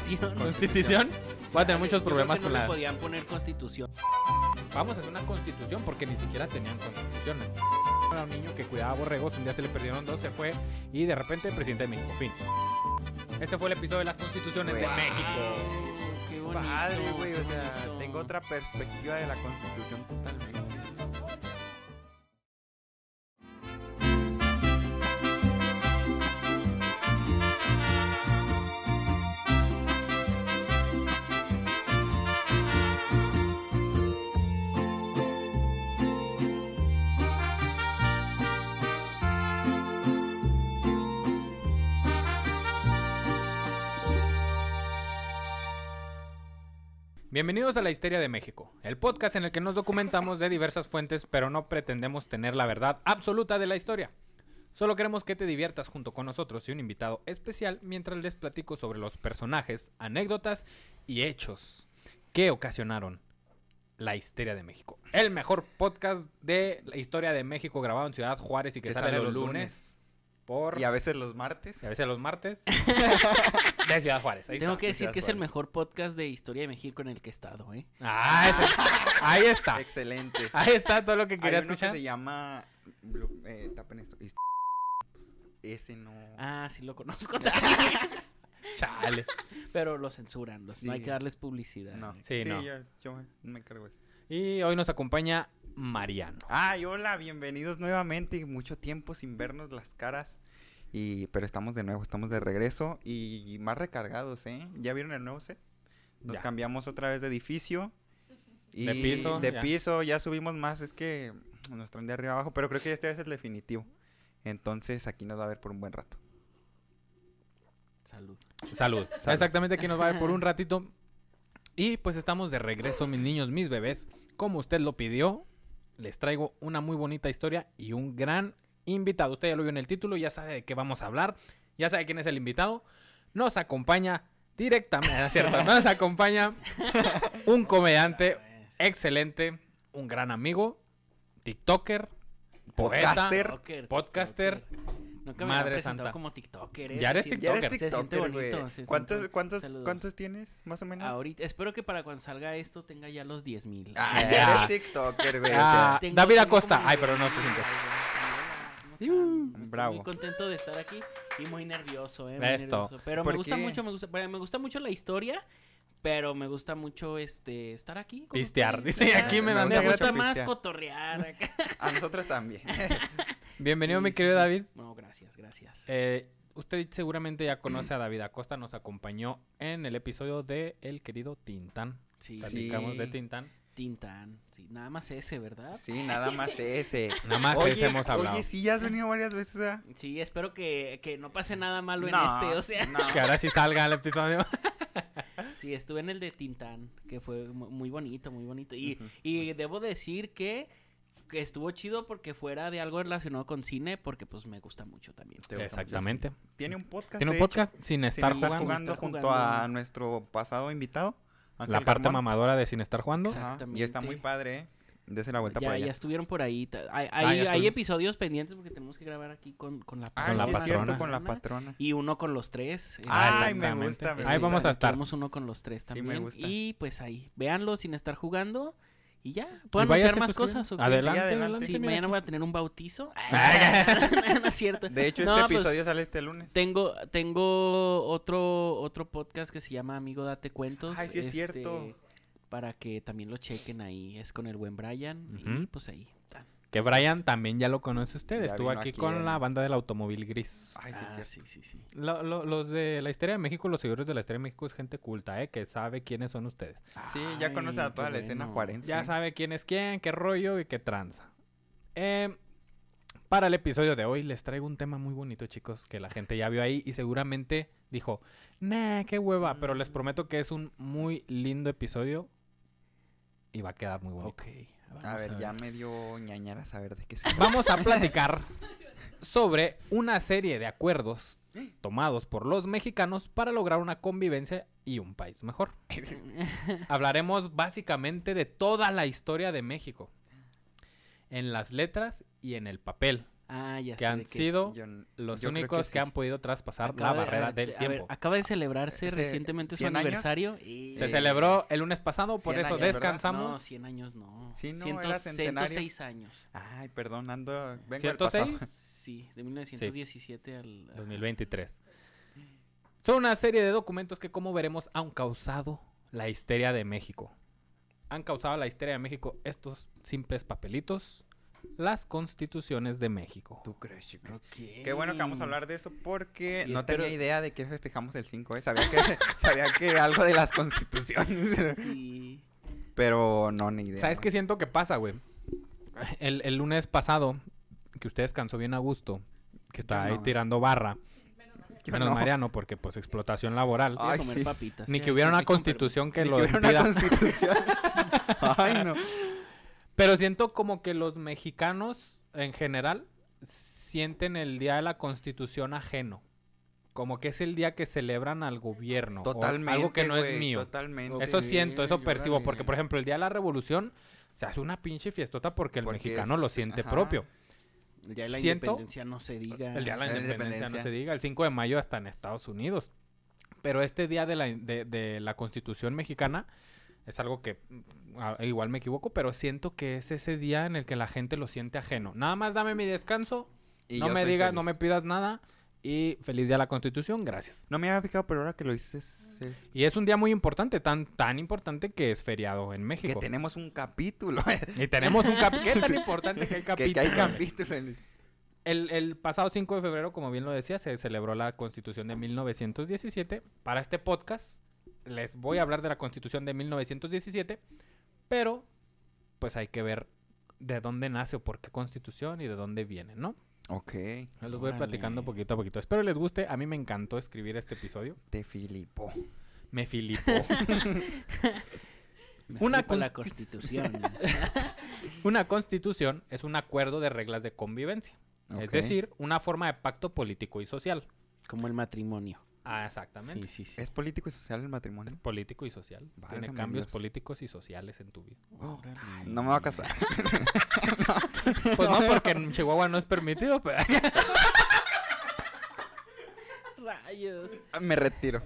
Constitución. Constitución. Va a tener muchos Yo creo problemas que con no le la. podían poner Constitución. Vamos a hacer una constitución porque ni siquiera tenían constitución. Era un niño que cuidaba borregos, un día se le perdieron dos, se fue y de repente presidente de México. Fin. Este fue el episodio de las constituciones de Güey. México. Qué bonito. Padre, güey, o sea, bonito. tengo otra perspectiva de la constitución totalmente. Bienvenidos a la Histeria de México, el podcast en el que nos documentamos de diversas fuentes, pero no pretendemos tener la verdad absoluta de la historia. Solo queremos que te diviertas junto con nosotros y un invitado especial mientras les platico sobre los personajes, anécdotas y hechos que ocasionaron la Histeria de México. El mejor podcast de la historia de México grabado en Ciudad Juárez y que, sale, los lunes, por... Y a veces los martes. y a veces los martes de Ciudad Juárez. Ahí Tengo está. que decir Ciudad que es el mejor podcast de historia de México en el que he estado, ¿eh? Ah, ese- ahí está. Excelente. Ahí está todo lo que Hay quería uno escuchar. que se llama... Eh, tapen esto. Hist- Ese no... Ah, sí lo conozco Chale. Pero lo censuran, los- no hay que darles publicidad. No. Sí, no. Yo, yo me encargo eso. Y hoy nos acompaña Mariano. Ay, hola, bienvenidos nuevamente. Mucho tiempo sin vernos las caras. Y, pero estamos de nuevo, estamos de regreso y más recargados, ¿eh? ¿Ya vieron el nuevo set? Nos Ya. cambiamos otra vez de edificio. Y De piso, De ya. piso, ya subimos más, es que nos traen de arriba abajo, pero creo que este es el definitivo. Entonces aquí nos va a ver por un buen rato. Salud. Salud. Salud. Exactamente, aquí nos va a ver por un ratito. Y pues estamos de regreso, mis niños, mis bebés. Como usted lo pidió, les traigo una muy bonita historia y un gran invitado. Usted ya lo vio en el título, ya sabe de qué vamos a hablar, ya sabe quién es el invitado. Nos acompaña directamente, ¿no es cierto? Nos acompaña un comediante excelente, un gran amigo, TikToker, poeta, Podcaster. Podcaster. Nunca me Madre santa. como TikToker. ¿eh? Ya eres Ya TikToker. Se siente TikToker, güey. bonito, se siente- ¿Cuántos, cuántos. ¿Cuántos tienes, más o menos? Ahorita, espero que para cuando salga esto tenga ya los 10 mil. Ah, Ya. ya eres TikToker, güey. o Ah, sea, David Acosta. Ay, pero no te sientes. Estoy Bravo. muy contento de estar aquí y muy nervioso, eh. muy Esto. nervioso. Pero me ¿Por gusta qué? mucho, me gusta, bueno, me gusta mucho la historia, pero me gusta mucho este estar aquí. Pistear, dice, aquí me dan Me de gusta gratis más pistear. cotorrear acá. a nosotros también. Bienvenido, Sí, mi querido sí. David. No, gracias, gracias. Eh, usted seguramente ya conoce a David Acosta, nos acompañó en el episodio de El querido Tintán. sí, sí. Platicamos Sí. de Tintán. Tintán. Sí, nada más ese, ¿verdad? Sí, nada más ese. Nada más oye, ese hemos hablado. Oye, sí, ya has venido varias veces, ¿verdad? Sí, espero que, que no pase nada malo en este, o sea. no. Que ahora sí salga el episodio. Sí, estuve en el de Tintán, que fue mu- muy bonito, muy bonito. Y, y debo decir que, que estuvo chido porque fuera de algo relacionado con cine, porque pues me gusta mucho también. Te gusta mucho. Exactamente. Tiene un podcast. Tiene un hecho, podcast sin sin estar estar jugando. jugando, Estar junto jugando. a nuestro pasado invitado. Ángel La parte Carmón. mamadora de sin estar jugando. Y está muy padre, ¿eh? Dese la vuelta Ya, por allá. ya estuvieron por ahí. Hay, Ah, hay, hay episodios pendientes porque tenemos que grabar aquí con, con la Ah, con la sí, es cierto, patrona. con la patrona. Y uno con los tres. Ah, Ay, me gusta. me Ahí gusta. vamos a estar. Tenemos uno con los tres Sí, me también. gusta. Y pues ahí, véanlo sin estar jugando. Y ya, ¿puedo váyase anunciar más cosas? o qué? Adelante, Sí, adelante. Sí, mañana aquí. voy a tener un bautizo. Ay. no es cierto. De hecho, No, este pues, episodio sale este lunes. Tengo, tengo otro, otro podcast que se llama Amigo Date Cuentos. Ay, sí es este, cierto. Para que también lo chequen ahí. Es con el buen Brian. Y pues ahí. tan. Que Brian también ya lo conoce usted. Ya Estuvo aquí aquí con en- la banda del automóvil gris. Ay, sí, Ah, sí, sí, sí. Lo- lo- los de la historia de México, los seguidores de la historia de México es gente culta, ¿eh? Que sabe quiénes son ustedes. Sí, ya conoce a toda la escena juarense. Ya sabe quién es quién, qué rollo y qué tranza. Eh, para el episodio de hoy les traigo un tema muy bonito, chicos, que la gente ya vio ahí y seguramente dijo, nah, qué hueva, pero les prometo que es un muy lindo episodio y va a quedar muy bonito. Ok. A vamos ver, ya me dio ñañara saber de qué se Vamos a platicar sobre una serie de acuerdos tomados por los mexicanos para lograr una convivencia y un país mejor. Hablaremos básicamente de toda la historia de México. En las letras y en el papel. Ah, ya que sé han qué. sido Yo los yo únicos que, sí. han podido traspasar Acaba la de- barrera ver, del a ver, tiempo. acaba de celebrarse Ese- recientemente su 100 años. aniversario. Y... Se celebró el lunes pasado, por 100 eso años, ¿verdad? descansamos. No, 100 años no. Sí, no, Ciento- era centenario. 106 años. Ay, perdón, ando. Vengo del pasado. 106, Sí, de 1917 al... ajá. 2023. Son una serie de documentos que, como veremos, han causado la histeria de México. Han causado la histeria de México estos simples papelitos, las constituciones de México. ¿Tú crees, chicos? Qué bueno que vamos a hablar de eso porque Sí, no espero- tenía idea de que festejamos el 5, ¿eh? Sabía que, sabía que algo de las constituciones, Sí. pero no, ni idea. ¿Sabes qué siento que pasa, güey? El, el lunes pasado, que usted descansó bien a gusto, que está ahí no. tirando barra, Yo menos no. Mariano, porque pues explotación laboral. Ay, comer sí. papitas. Ni sí, que hubiera una que comer- constitución que Ni lo que hubiera una impida. constitución. Ay, no. Pero siento como que los mexicanos en general sienten el día de la constitución ajeno. Como que es el día que celebran al gobierno. o Totalmente. algo que no es mío. Totalmente. Eso siento, eso percibo. Porque, por ejemplo, el día de la revolución se hace una pinche fiestota porque el Porque mexicano es- lo siente ajá. propio. El día de la Siento- independencia no se diga. El día de la La independencia, no se diga. El 5 de mayo hasta en Estados Unidos. Pero este día de la, de, de la constitución mexicana es algo que mm, igual me equivoco, pero siento que es ese día en el que la gente lo siente ajeno. Nada más dame mi descanso, Y no me digas, no me pidas nada y feliz día de la constitución, gracias. No me había fijado, pero ahora que lo dices, es- es Y es un día muy importante, tan, tan importante que es feriado en que México. tenemos un capítulo. Y tenemos un capítulo. ¿Qué tan importante que hay que, capítulo? que hay capítulo. en El, el pasado 5 de febrero, como bien lo decía, se celebró la Constitución de 1917. Para este podcast les voy a hablar de la Constitución de 1917, pero pues hay que ver de dónde nace o por qué Constitución y de dónde viene, ¿no? Ok, Les los voy Órale. platicando poquito a poquito. Espero les guste. A mí me encantó escribir este episodio. te filipo. Me filipó. Me Una flipa la consti- constitución. Una constitución es un acuerdo de reglas de convivencia. Es decir, una forma de pacto político y social. Como el matrimonio. Ah, exactamente. Sí, sí, sí. ¿Es político y social el matrimonio? Político y social. Tiene Válgame cambios Dios. políticos y sociales en tu vida. Órale. No me voy a casar. Pues no, porque en Chihuahua no es permitido, pero... Rayos. me retiro.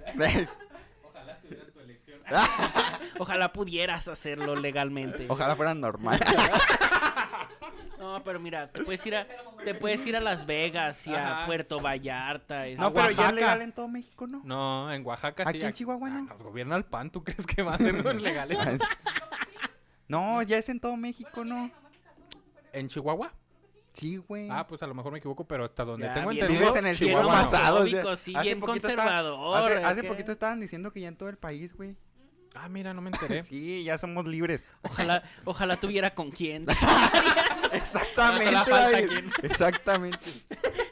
Ojalá tuvieras tu elección. Ojalá pudieras hacerlo legalmente. Ojalá fuera normal. No, pero mira, te puedes ir a, te puedes ir a Las Vegas y a Ajá. Puerto Vallarta. es- No, pero ya Oaxaca. es legal en todo México, ¿no? No, en Oaxaca sí. Aquí en Chihuahua, Ah, ¿no? Nos gobierna el PAN, ¿tú crees que va a ser los legales? No, ya es en todo México, ¿no? ¿En Chihuahua? Sí, güey. Ah, pues a lo mejor me equivoco, pero hasta donde Ya, tengo bien entendido... Vives en el bien Chihuahua pasado. o sea, homofóbico, sí, hace bien poquito conservador, Hace, hace poquito estaban diciendo que ya en todo el país, güey. Ah, mira, no me enteré. Sí, ya somos libres. Ojalá, ojalá tuviera con quién. Exactamente. David. quién. Exactamente.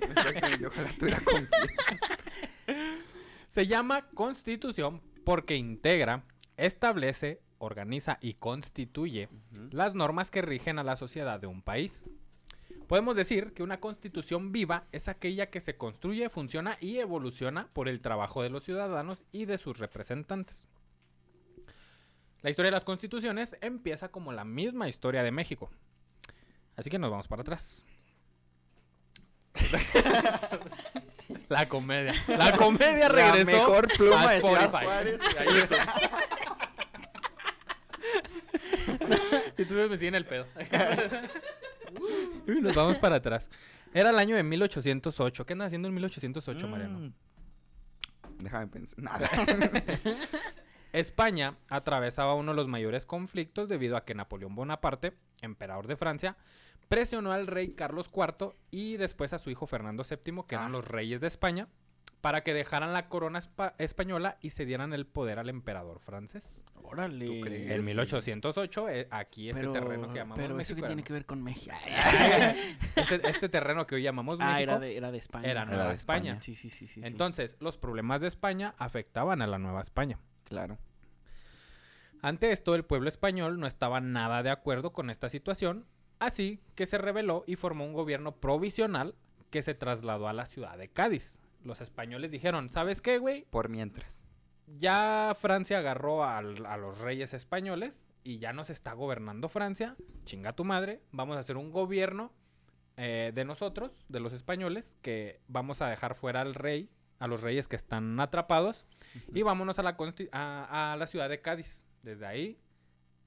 Exactamente. Ojalá tuviera con quién. Se llama Constitución porque integra, establece, organiza y constituye las normas que rigen a la sociedad de un país. Podemos decir que una constitución viva es aquella que se construye, funciona y evoluciona por el trabajo de los ciudadanos y de sus representantes. La historia de las constituciones empieza como la misma historia de México. Así que nos vamos para atrás. la comedia. La comedia regresó. La mejor pluma a Spotify. Juárez. Y tú me siguen el pedo. Uy, nos vamos para atrás. Era el año de 1808. ¿Qué andas haciendo en 1808, Mariano? Mm. Déjame pensar. Nada. España atravesaba uno de los mayores conflictos debido a que Napoleón Bonaparte, emperador de Francia, presionó al rey Carlos IV y después a su hijo Fernando VII, que eran Ah. los reyes de España, para que dejaran la corona espa- española y se dieran el poder al emperador francés. Órale. ¿Tú crees? En 1808, eh, aquí este pero, terreno que llamamos pero eso México que era- tiene que ver con México. este, este terreno que hoy llamamos México ah, era de, era de España. era Nueva de España. España. Sí, sí, sí, sí. sí. Entonces, los problemas de España afectaban a la Nueva España. Claro. Ante esto, el pueblo español no estaba nada de acuerdo con esta situación, así que se rebeló y formó un gobierno provisional que se trasladó a la ciudad de Cádiz. Los españoles dijeron, ¿sabes qué, güey? Por mientras. Ya Francia agarró a los reyes españoles y ya nos está gobernando Francia. Chinga tu madre, vamos a hacer un gobierno eh, de nosotros, de los españoles, que vamos a dejar fuera al rey, a los reyes que están atrapados, y vámonos a la, a, a la ciudad de Cádiz. Desde ahí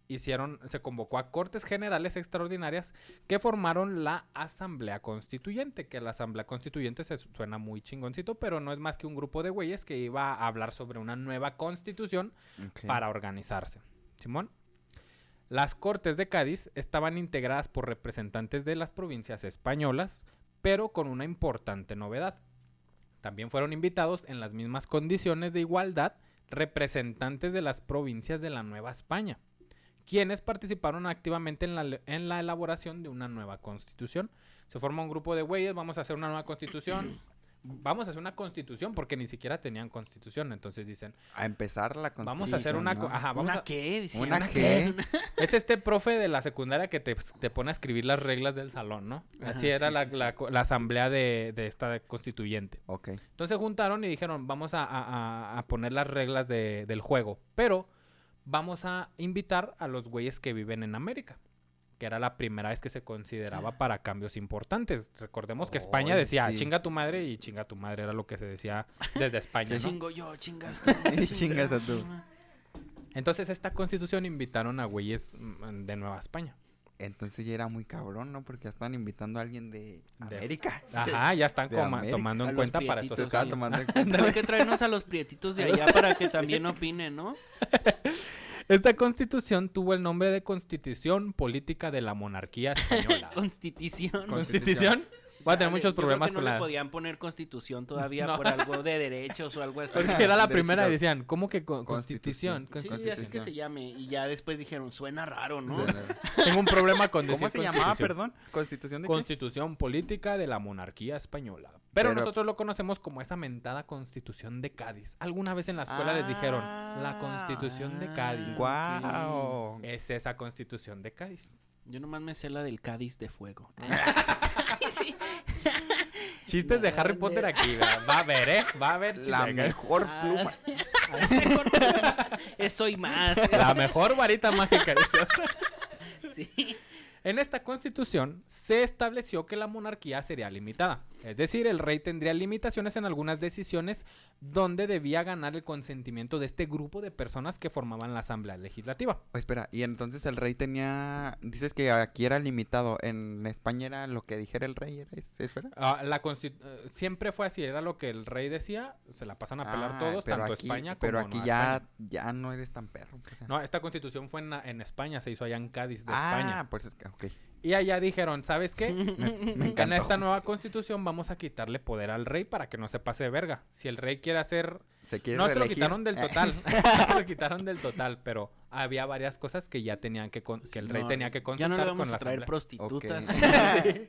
hicieron, se convocó a Cortes Generales Extraordinarias que formaron la Asamblea Constituyente, que la Asamblea Constituyente se su- suena muy chingoncito, pero no es más que un grupo de güeyes que iba a hablar sobre una nueva constitución para organizarse. Simón. Las Cortes de Cádiz estaban integradas por representantes de las provincias españolas, pero con una importante novedad. También fueron invitados en las mismas condiciones de igualdad representantes de las provincias de la Nueva España, quienes participaron activamente en la, en la elaboración de una nueva constitución. Se forma un grupo de güeyes, vamos a hacer una nueva constitución. Vamos a hacer una constitución porque ni siquiera tenían constitución. Entonces dicen, A empezar la vamos a hacer constitución, una... ¿no? co- Ajá, vamos ¿Una a- qué? Decía, ¿Una qué? es este profe de la secundaria que te, te pone a escribir las reglas del salón, ¿no? Ajá, Así era sí, la, sí, la asamblea de, de esta constituyente. Ok. Entonces se juntaron y dijeron, vamos a, a- a- a poner las reglas de- del juego, pero vamos a invitar a los güeyes que viven en América, que era la primera vez que se consideraba para cambios importantes. Recordemos que España decía, sí. chinga tu madre y chinga tu madre, era lo que se decía desde España, ¿no? Chingo yo, chingas tú. Chingas a tú. Entonces esta constitución invitaron a güeyes mm, de Nueva España. Entonces ya era muy cabrón, ¿no? Porque ya estaban invitando a alguien de De- América. Ajá, ya están coma- tomando en cuenta para estos prietitos, estaba sí. tomando en cuenta. Tenemos que traernos a los prietitos de allá para que también opinen, ¿no? Esta constitución tuvo el nombre de Constitución Política de la Monarquía Española. Constitución. ¿Constitución? Voy a tener muchos yo creo problemas que con no la... podían poner constitución todavía No. por algo de derechos o algo así. Porque era la Derechos primera y de- decían, ¿cómo que co- Constitución? Constitución. Sí, así que Constitución. se llame. Y ya después dijeron, suena raro, ¿no? O sea, Tengo un problema con decir ¿Cómo se llamaba, Constitución. perdón? ¿Constitución de qué? Constitución Política de la Monarquía Española. Pero, Pero- nosotros lo conocemos como esa mentada Constitución de Cádiz. Alguna vez en la escuela les dijeron, la Constitución de Cádiz. Ah, ¡Guau! Es esa Constitución de Cádiz. Yo nomás me sé la del Cádiz de fuego. Sí. Chistes de Harry Potter aquí, ¿verdad? va a haber, ¿eh? Va a haber La mejor Ah, pluma. Eso y más. La mejor varita mágica. Sí. En esta constitución se estableció que la monarquía sería limitada. Es decir, el rey tendría limitaciones en algunas decisiones donde debía ganar el consentimiento de este grupo de personas que formaban la asamblea legislativa. Oh, espera, y entonces el rey tenía... Dices que aquí era limitado. En España era lo que dijera el rey. ¿era ¿Es, es verdad? Ah, la constitu- eh, siempre fue así, era lo que el rey decía, se la pasan a pelar Ah, todos, tanto aquí, España como Pero aquí Nueva ya, España. ya no eres tan perro. pues, ah. No, esta constitución fue en, España, se hizo allá en Cádiz de ah, España. por eso es que... Ok. Y allá dijeron, ¿sabes qué? Me, me En esta nueva constitución vamos a quitarle poder al rey para que no se pase de verga. Si el rey quiere hacer... ¿Se quiere No se lo quitaron del total. se lo quitaron del total, pero había varias cosas que ya tenían que... con- que el rey No, tenía que Ya consultar no le vamos con la a traer asamblea. prostitutas,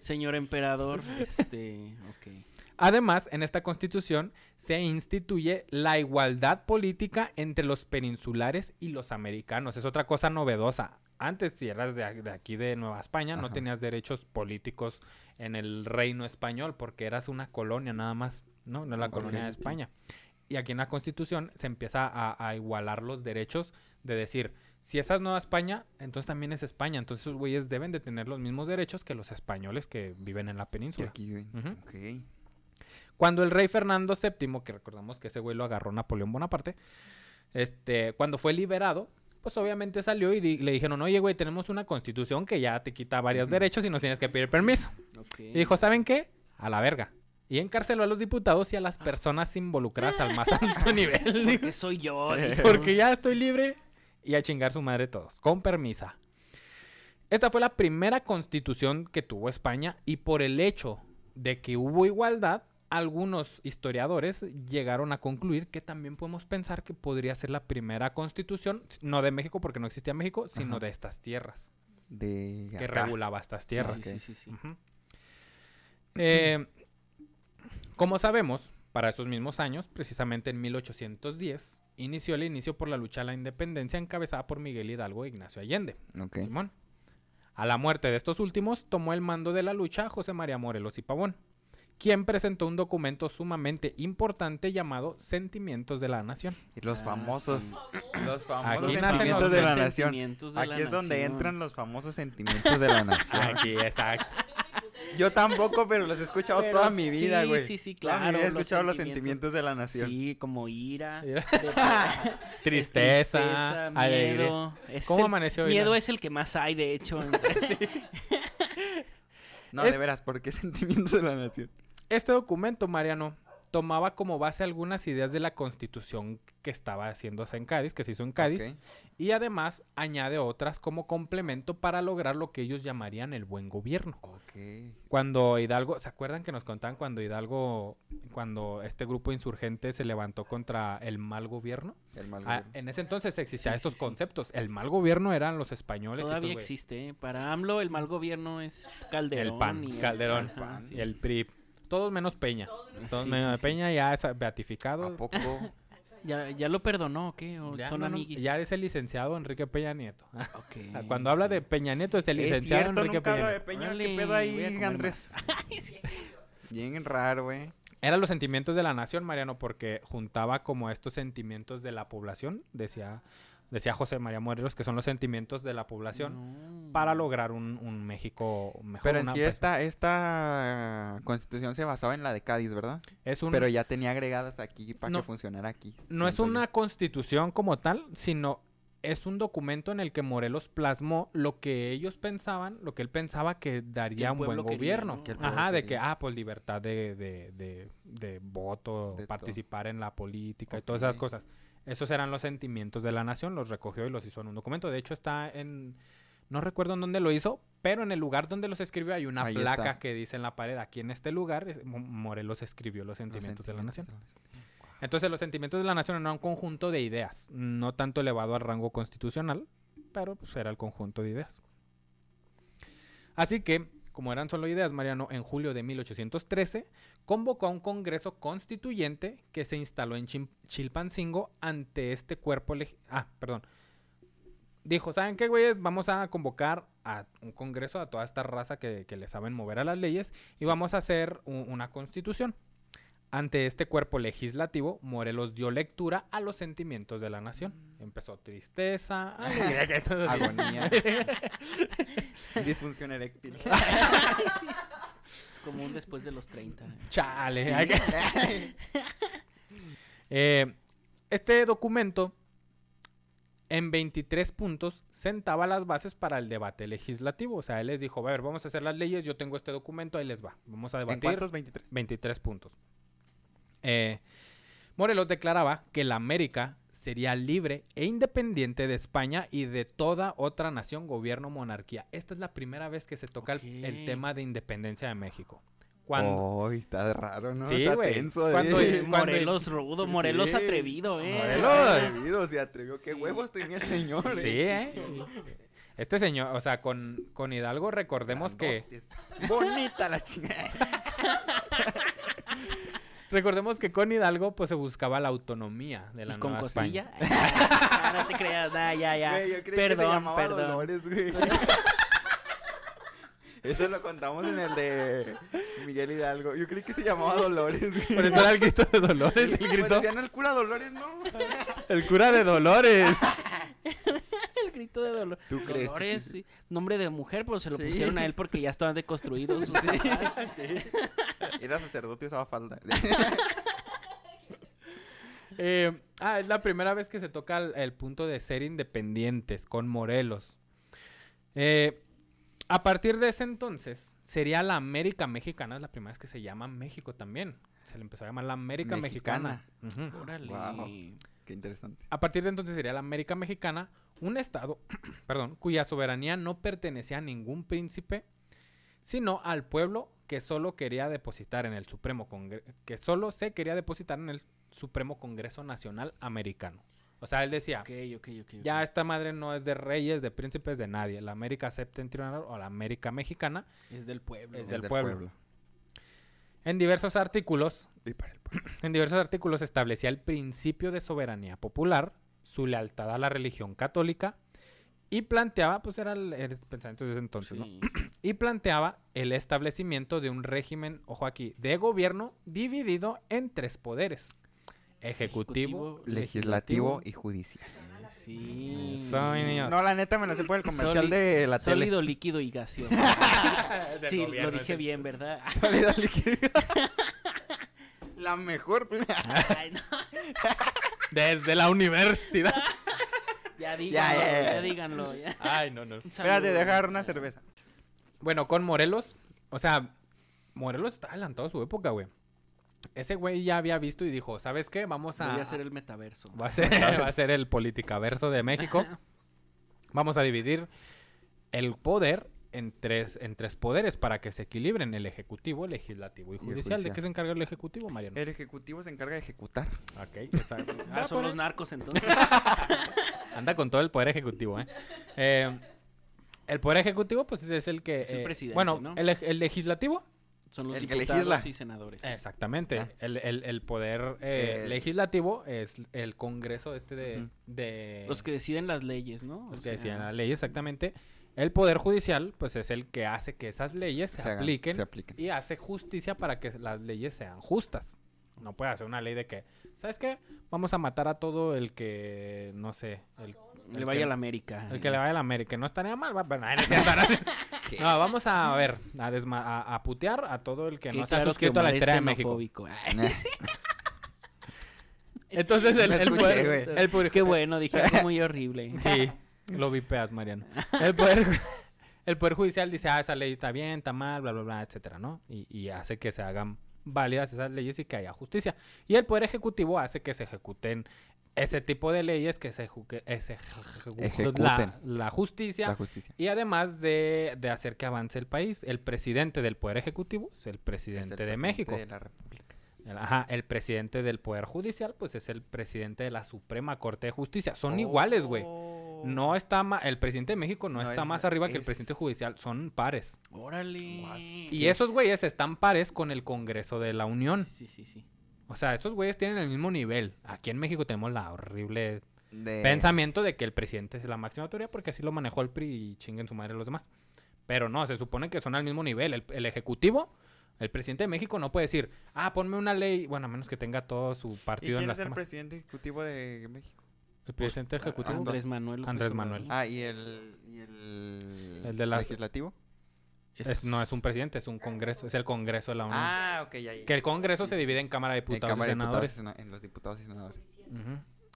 señor emperador. Este, ok. Además, en esta constitución se instituye la igualdad política entre los peninsulares y los americanos. Es otra cosa novedosa. Antes, si eras de, aquí de Nueva España, no tenías derechos políticos en el reino español porque eras una colonia nada más, ¿no? No la colonia de. España. Y aquí en la constitución se empieza a, a igualar los derechos de decir, si esa es Nueva España, entonces también es España. Entonces esos güeyes deben de tener los mismos derechos que los españoles que viven en la península. aquí viven. Cuando el rey Fernando VII, que recordamos que ese güey lo agarró Napoleón Bonaparte, este, cuando fue liberado, pues obviamente salió y di- le dijeron, oye, güey, tenemos una constitución que ya te quita varios derechos y nos tienes que pedir permiso. Y dijo, ¿saben qué? A la verga. Y encarceló a los diputados y a las personas involucradas al más alto nivel. Porque soy yo. porque ya estoy libre y a chingar su madre todos, con permisa. Esta fue la primera constitución que tuvo España y por el hecho de que hubo igualdad, algunos historiadores llegaron a concluir que también podemos pensar que podría ser la primera constitución, no de México porque no existía México, sino Ajá. de estas tierras, De que regulaba estas Sí, tierras. sí, sí, sí. Eh, como sabemos, para esos mismos años, precisamente en 1810, inició el inicio por la lucha a la independencia encabezada por Miguel Hidalgo e Ignacio Allende. Simón. A la muerte de estos últimos, tomó el mando de la lucha José María Morelos y Pavón, quien presentó un documento sumamente importante llamado Sentimientos de la Nación. Y los Ah, famosos, sí. los famosos Aquí sentimientos los de la nación. de la Aquí es donde entran los famosos sentimientos de la nación. Aquí, exacto. Yo tampoco, pero los he escuchado Pero toda mi vida, sí, güey. sí, sí, mi claro, vida he los escuchado los sentimientos. sentimientos de la nación. Sí, como ira, de- Tristeza, alegría. miedo. Es ¿Cómo el- amaneció hoy, Miedo es el que más hay, de hecho. No, Es- de veras, ¿por qué sentimientos de la nación? Este documento, Mariano, tomaba como base algunas ideas de la constitución que estaba haciéndose en Cádiz, que se hizo en Cádiz, y además añade otras como complemento para lograr lo que ellos llamarían el buen gobierno. Ok. Cuando Hidalgo, ¿se acuerdan que nos contaban cuando Hidalgo, cuando este grupo insurgente se levantó contra el mal gobierno? El mal Ah, gobierno. en ese entonces existían Sí, estos sí, sí. conceptos. El mal gobierno eran los españoles. Todavía existe. ¿eh? Para AMLO, el mal gobierno es Calderón. El PAN, y Calderón, El PAN. y el PRI. Todos menos Peña. Todos Sí, menos sí, sí. Peña ya es beatificado. ¿A poco? ¿Ya, ¿Ya lo perdonó o qué? ¿O Ya, son no, amiguis? ya es el licenciado Enrique Peña Nieto. Cuando habla de Peña Nieto es el es licenciado cierto, Enrique nunca Peña Nieto. de Peña. Órale, ¿Qué pedo ahí, Andrés? Bien raro, güey. Eran los sentimientos de la nación, Mariano, porque juntaba como estos sentimientos de la población, decía, decía José María Morelos, que son los sentimientos de la población No. para lograr un, un México mejor. Pero en sí esta, esta constitución se basaba en la de Cádiz, ¿verdad? es un, Pero ya tenía agregadas aquí para No. que funcionara aquí. no es yo. una constitución como tal, sino es un documento en el que Morelos plasmó lo que ellos pensaban, lo que él pensaba que daría un buen quería, gobierno. Ajá, de que, ah, pues libertad de, de, de, de voto, De todo. participar en la política y todas esas cosas. Esos eran los sentimientos de la nación, los recogió y los hizo en un documento. De hecho, está en, no recuerdo en dónde lo hizo, pero en el lugar donde los escribió hay una Ahí placa está. que dice en la pared, aquí en este lugar, Morelos escribió los Los sentimientos de la nación. sentimientos de la nación. Entonces los sentimientos de la nación eran un conjunto de ideas, no tanto elevado al rango constitucional, pero pues, era el conjunto de ideas. Así que, como eran solo ideas, Mariano, en julio de 1813 convocó a un congreso constituyente que se instaló en Chim- Chilpancingo ante este cuerpo Ah, perdón. Dijo, ¿saben qué, güeyes? Vamos a convocar a un congreso a toda esta raza que, que le saben mover a las leyes y vamos a hacer una constitución. Ante este cuerpo legislativo, Morelos dio lectura a los sentimientos de la nación. Empezó tristeza, alegría, que todo así. Agonía. Disfunción eréctil. Es como un después de los 30. Chale. Eh, este documento, en 23 puntos, sentaba las bases para el debate legislativo. O sea, él les dijo, a ver, vamos a hacer las leyes, yo tengo este documento, ahí les va. Vamos a ¿En debatir. cuántos? 23. 23 puntos. Eh, Morelos declaraba que la América sería libre e independiente de España y de toda otra nación, gobierno, monarquía. Esta es la primera vez que se toca el- tema de independencia de México. Cuando, Ay, está raro, ¿no? Sí, está güey. tenso. Cuando- eh. cuando- Morelos rudo, Morelos Sí. atrevido, ¿eh? Morelos. Atrevido, se atrevió. ¿Qué Sí. huevos tenía el señor? Sí, eh? ¿eh? Este señor, o sea, con, con Hidalgo recordemos que. Bonita la chingada. recordemos que con Hidalgo pues se buscaba la autonomía de la ¿Y con Nueva costilla? España. Ah, no te creas, nah, ya, ya. Güey, yo creí que se perdón, llamaba perdón. Dolores, güey. Eso lo contamos en el de Miguel Hidalgo. Yo creí que se llamaba Dolores, güey. Por eso era el grito de Dolores, el Pues grito, decían el cura Dolores, ¿no? el cura de Dolores. Grito de dolor. ¿Tú crees? Dolores, sí. nombre de mujer, pero se lo Sí. pusieron a él porque ya estaban deconstruidos. sus Sí. papás. Era sacerdote y usaba falda. Eh, ah, es la primera vez que se toca el, el punto de ser independientes con Morelos. Eh, a partir de ese entonces, sería la América Mexicana, es la primera vez que se llama México también. Se le empezó a llamar la América Mexicana. Órale. Guau. Qué interesante. A partir de entonces sería la América Mexicana, un estado, perdón, cuya soberanía no pertenecía a ningún príncipe, sino al pueblo que solo quería depositar en el Supremo Congreso, que solo se quería depositar en el Supremo Congreso Nacional Americano. O sea, él decía, Ok, ok, ok. ok. ya esta madre no es de reyes, de príncipes, de nadie. La América septentrional o la América Mexicana, Es del pueblo. Es Es del del pueblo. en diversos artículos, En diversos artículos establecía el principio de soberanía popular, su lealtad a la religión católica y planteaba, pues era el, el pensamiento de ese entonces, ¿no? Y planteaba el establecimiento de un régimen, ojo aquí, de gobierno dividido en tres poderes. Ejecutivo, Legislativo y judicial. Sí. Eso, mi niños. No, la neta me lo sé por el comercial Soli- de la tele. Sólido, líquido y gaseoso. Sí, gobierno, lo dije bien, ¿verdad? Sólido líquido. la mejor. Ay, no. Desde la universidad. Ya díganlo, ya, ya, ya. díganlo. ya. Ay, no, no. Espérate, dejar una cerveza. Bueno, con Morelos, o sea, Morelos está adelantado a su época, güey. Ese güey ya había visto y dijo, ¿sabes qué? Vamos a... Voy a hacer el metaverso. Va a ser, va a ser el politicaverso de México. Vamos a dividir el poder en tres, en tres poderes para que se equilibren el ejecutivo, el legislativo y judicial. ¿De qué se encarga el ejecutivo, Mariano? El ejecutivo se encarga de ejecutar. Ok, exacto. Ah, son los narcos entonces. Anda con todo el poder ejecutivo, ¿eh? Eh, el poder ejecutivo, pues es el que... Es el eh, presidente, bueno, ¿no? el, el legislativo, Son los El que diputados legisla. y senadores. exactamente. Ah. El, el- el poder eh, El- legislativo es el congreso este de... De Los que deciden las leyes, ¿no? O Los que sea, decían la ley exactamente. El poder judicial, pues es el que hace que esas leyes se, hagan- apliquen se apliquen. y hace justicia para que las leyes sean justas. No puede hacer una ley de que, ¿sabes qué? Vamos a matar a todo el que, no sé, el, Le el vaya que- a la América. el que le vaya a la América. No estaría mal, va, bueno, no, no. No, vamos a ver, a, desma- a, a putear a todo el que no se ha suscrito a la historia de México. Entonces el, No el el poder- Qué bueno, dije algo muy horrible. Sí, lo vipeas, Mariano. El poder, el poder judicial dice, ah, esa ley está bien, está mal, bla, bla, bla, etcétera, ¿no? Y, y hace que se hagan válidas esas leyes y que haya justicia. Y el poder ejecutivo hace que se ejecuten ese tipo de leyes, que se, Ejecuten. la, la justicia. La justicia. Y además de, de hacer que avance el país, el presidente del Poder Ejecutivo es el presidente Es el de presidente México. De la República. Ajá, el presidente del Poder Judicial, pues es el presidente de la Suprema Corte de Justicia. Son iguales, güey. No está ma- el presidente de México no, No está es- más arriba que el es- presidente judicial, son pares. Órale. What? Y esos güeyes están pares con el Congreso de la Unión. Sí, sí, sí. O sea, esos güeyes tienen el mismo nivel. Aquí en México tenemos la horrible De... pensamiento de que el presidente es la máxima autoridad porque así lo manejó el PRI y chinguen su madre los demás. Pero no, se supone que son al mismo nivel. El, el ejecutivo, el presidente de México no puede decir, ah, ponme una ley, bueno, a menos que tenga todo su ¿Y partido en quién la es el presidente ejecutivo de México? El presidente ejecutivo. Andrés Manuel. López Andrés. Manuel. Ah, ¿y el, y el, El de legislativo? Es- no es un presidente, es un congreso, es el Congreso de la Unión. Ah, ok, ya, ya. Que el Congreso se divide en Cámara de En Diputados Cámara y de Diputados y Senadores. Sena- en los diputados y senadores.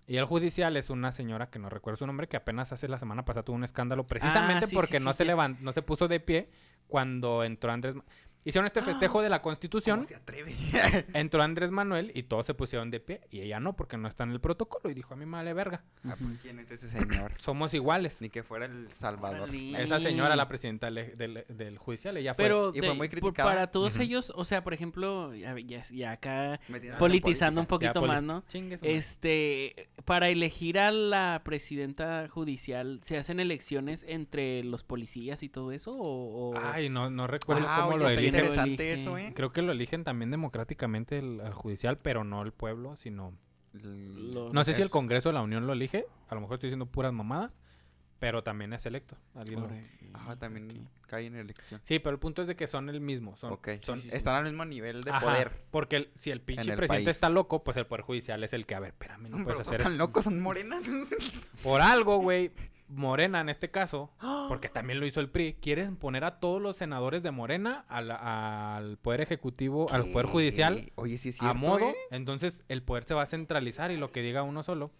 Y el judicial es una señora que no recuerdo su nombre, que apenas hace la semana pasada tuvo un escándalo precisamente Ah, sí, porque sí, no sí, se sí. levan- no se puso de pie cuando entró Andrés. Ma- Hicieron este festejo de la Constitución, ¿Cómo se atreve? entró Andrés Manuel y todos se pusieron de pie y ella no porque no está en el protocolo y dijo a mí me vale verga, Ah, pues, ¿quién es ese señor? somos iguales. Ni que fuera el Salvador. Órale. Esa señora, la presidenta del, del- del judicial, ella fue. Pero Y fue muy por- criticada. para todos ellos, o sea, por ejemplo, ya, ya- ya acá politizando un. Ya, poquito más, ¿no? Madre. Este, para elegir a la presidenta judicial, ¿se hacen elecciones entre los policías y todo eso? ¿O, o- Ay, no, no recuerdo Ah, cómo oye, lo. Interesante eso, ¿eh? Creo que lo eligen también democráticamente el, al judicial, pero no el pueblo, sino... No sé si el es- Congreso de la Unión lo elige, a lo mejor estoy diciendo puras mamadas, pero también es electo. alguien lo- Ah, también cae en elección. Sí, pero el punto es de que son el mismo. Son, ok. son- sí, sí. Están al mismo nivel de Ajá, poder. Porque el- si el pinche el presidente país. está loco, pues el Poder Judicial es el que, a ver, espérame, no Pero puedes todos hacer están eso. locos, son morenas. Por algo, güey, Morena en este caso, porque también lo hizo el PRI, quieren poner a todos los senadores de Morena al, al Poder Ejecutivo, al Poder Judicial. Oye, sí es a cierto, modo, ¿eh? entonces el poder se va a centralizar y lo que diga uno solo,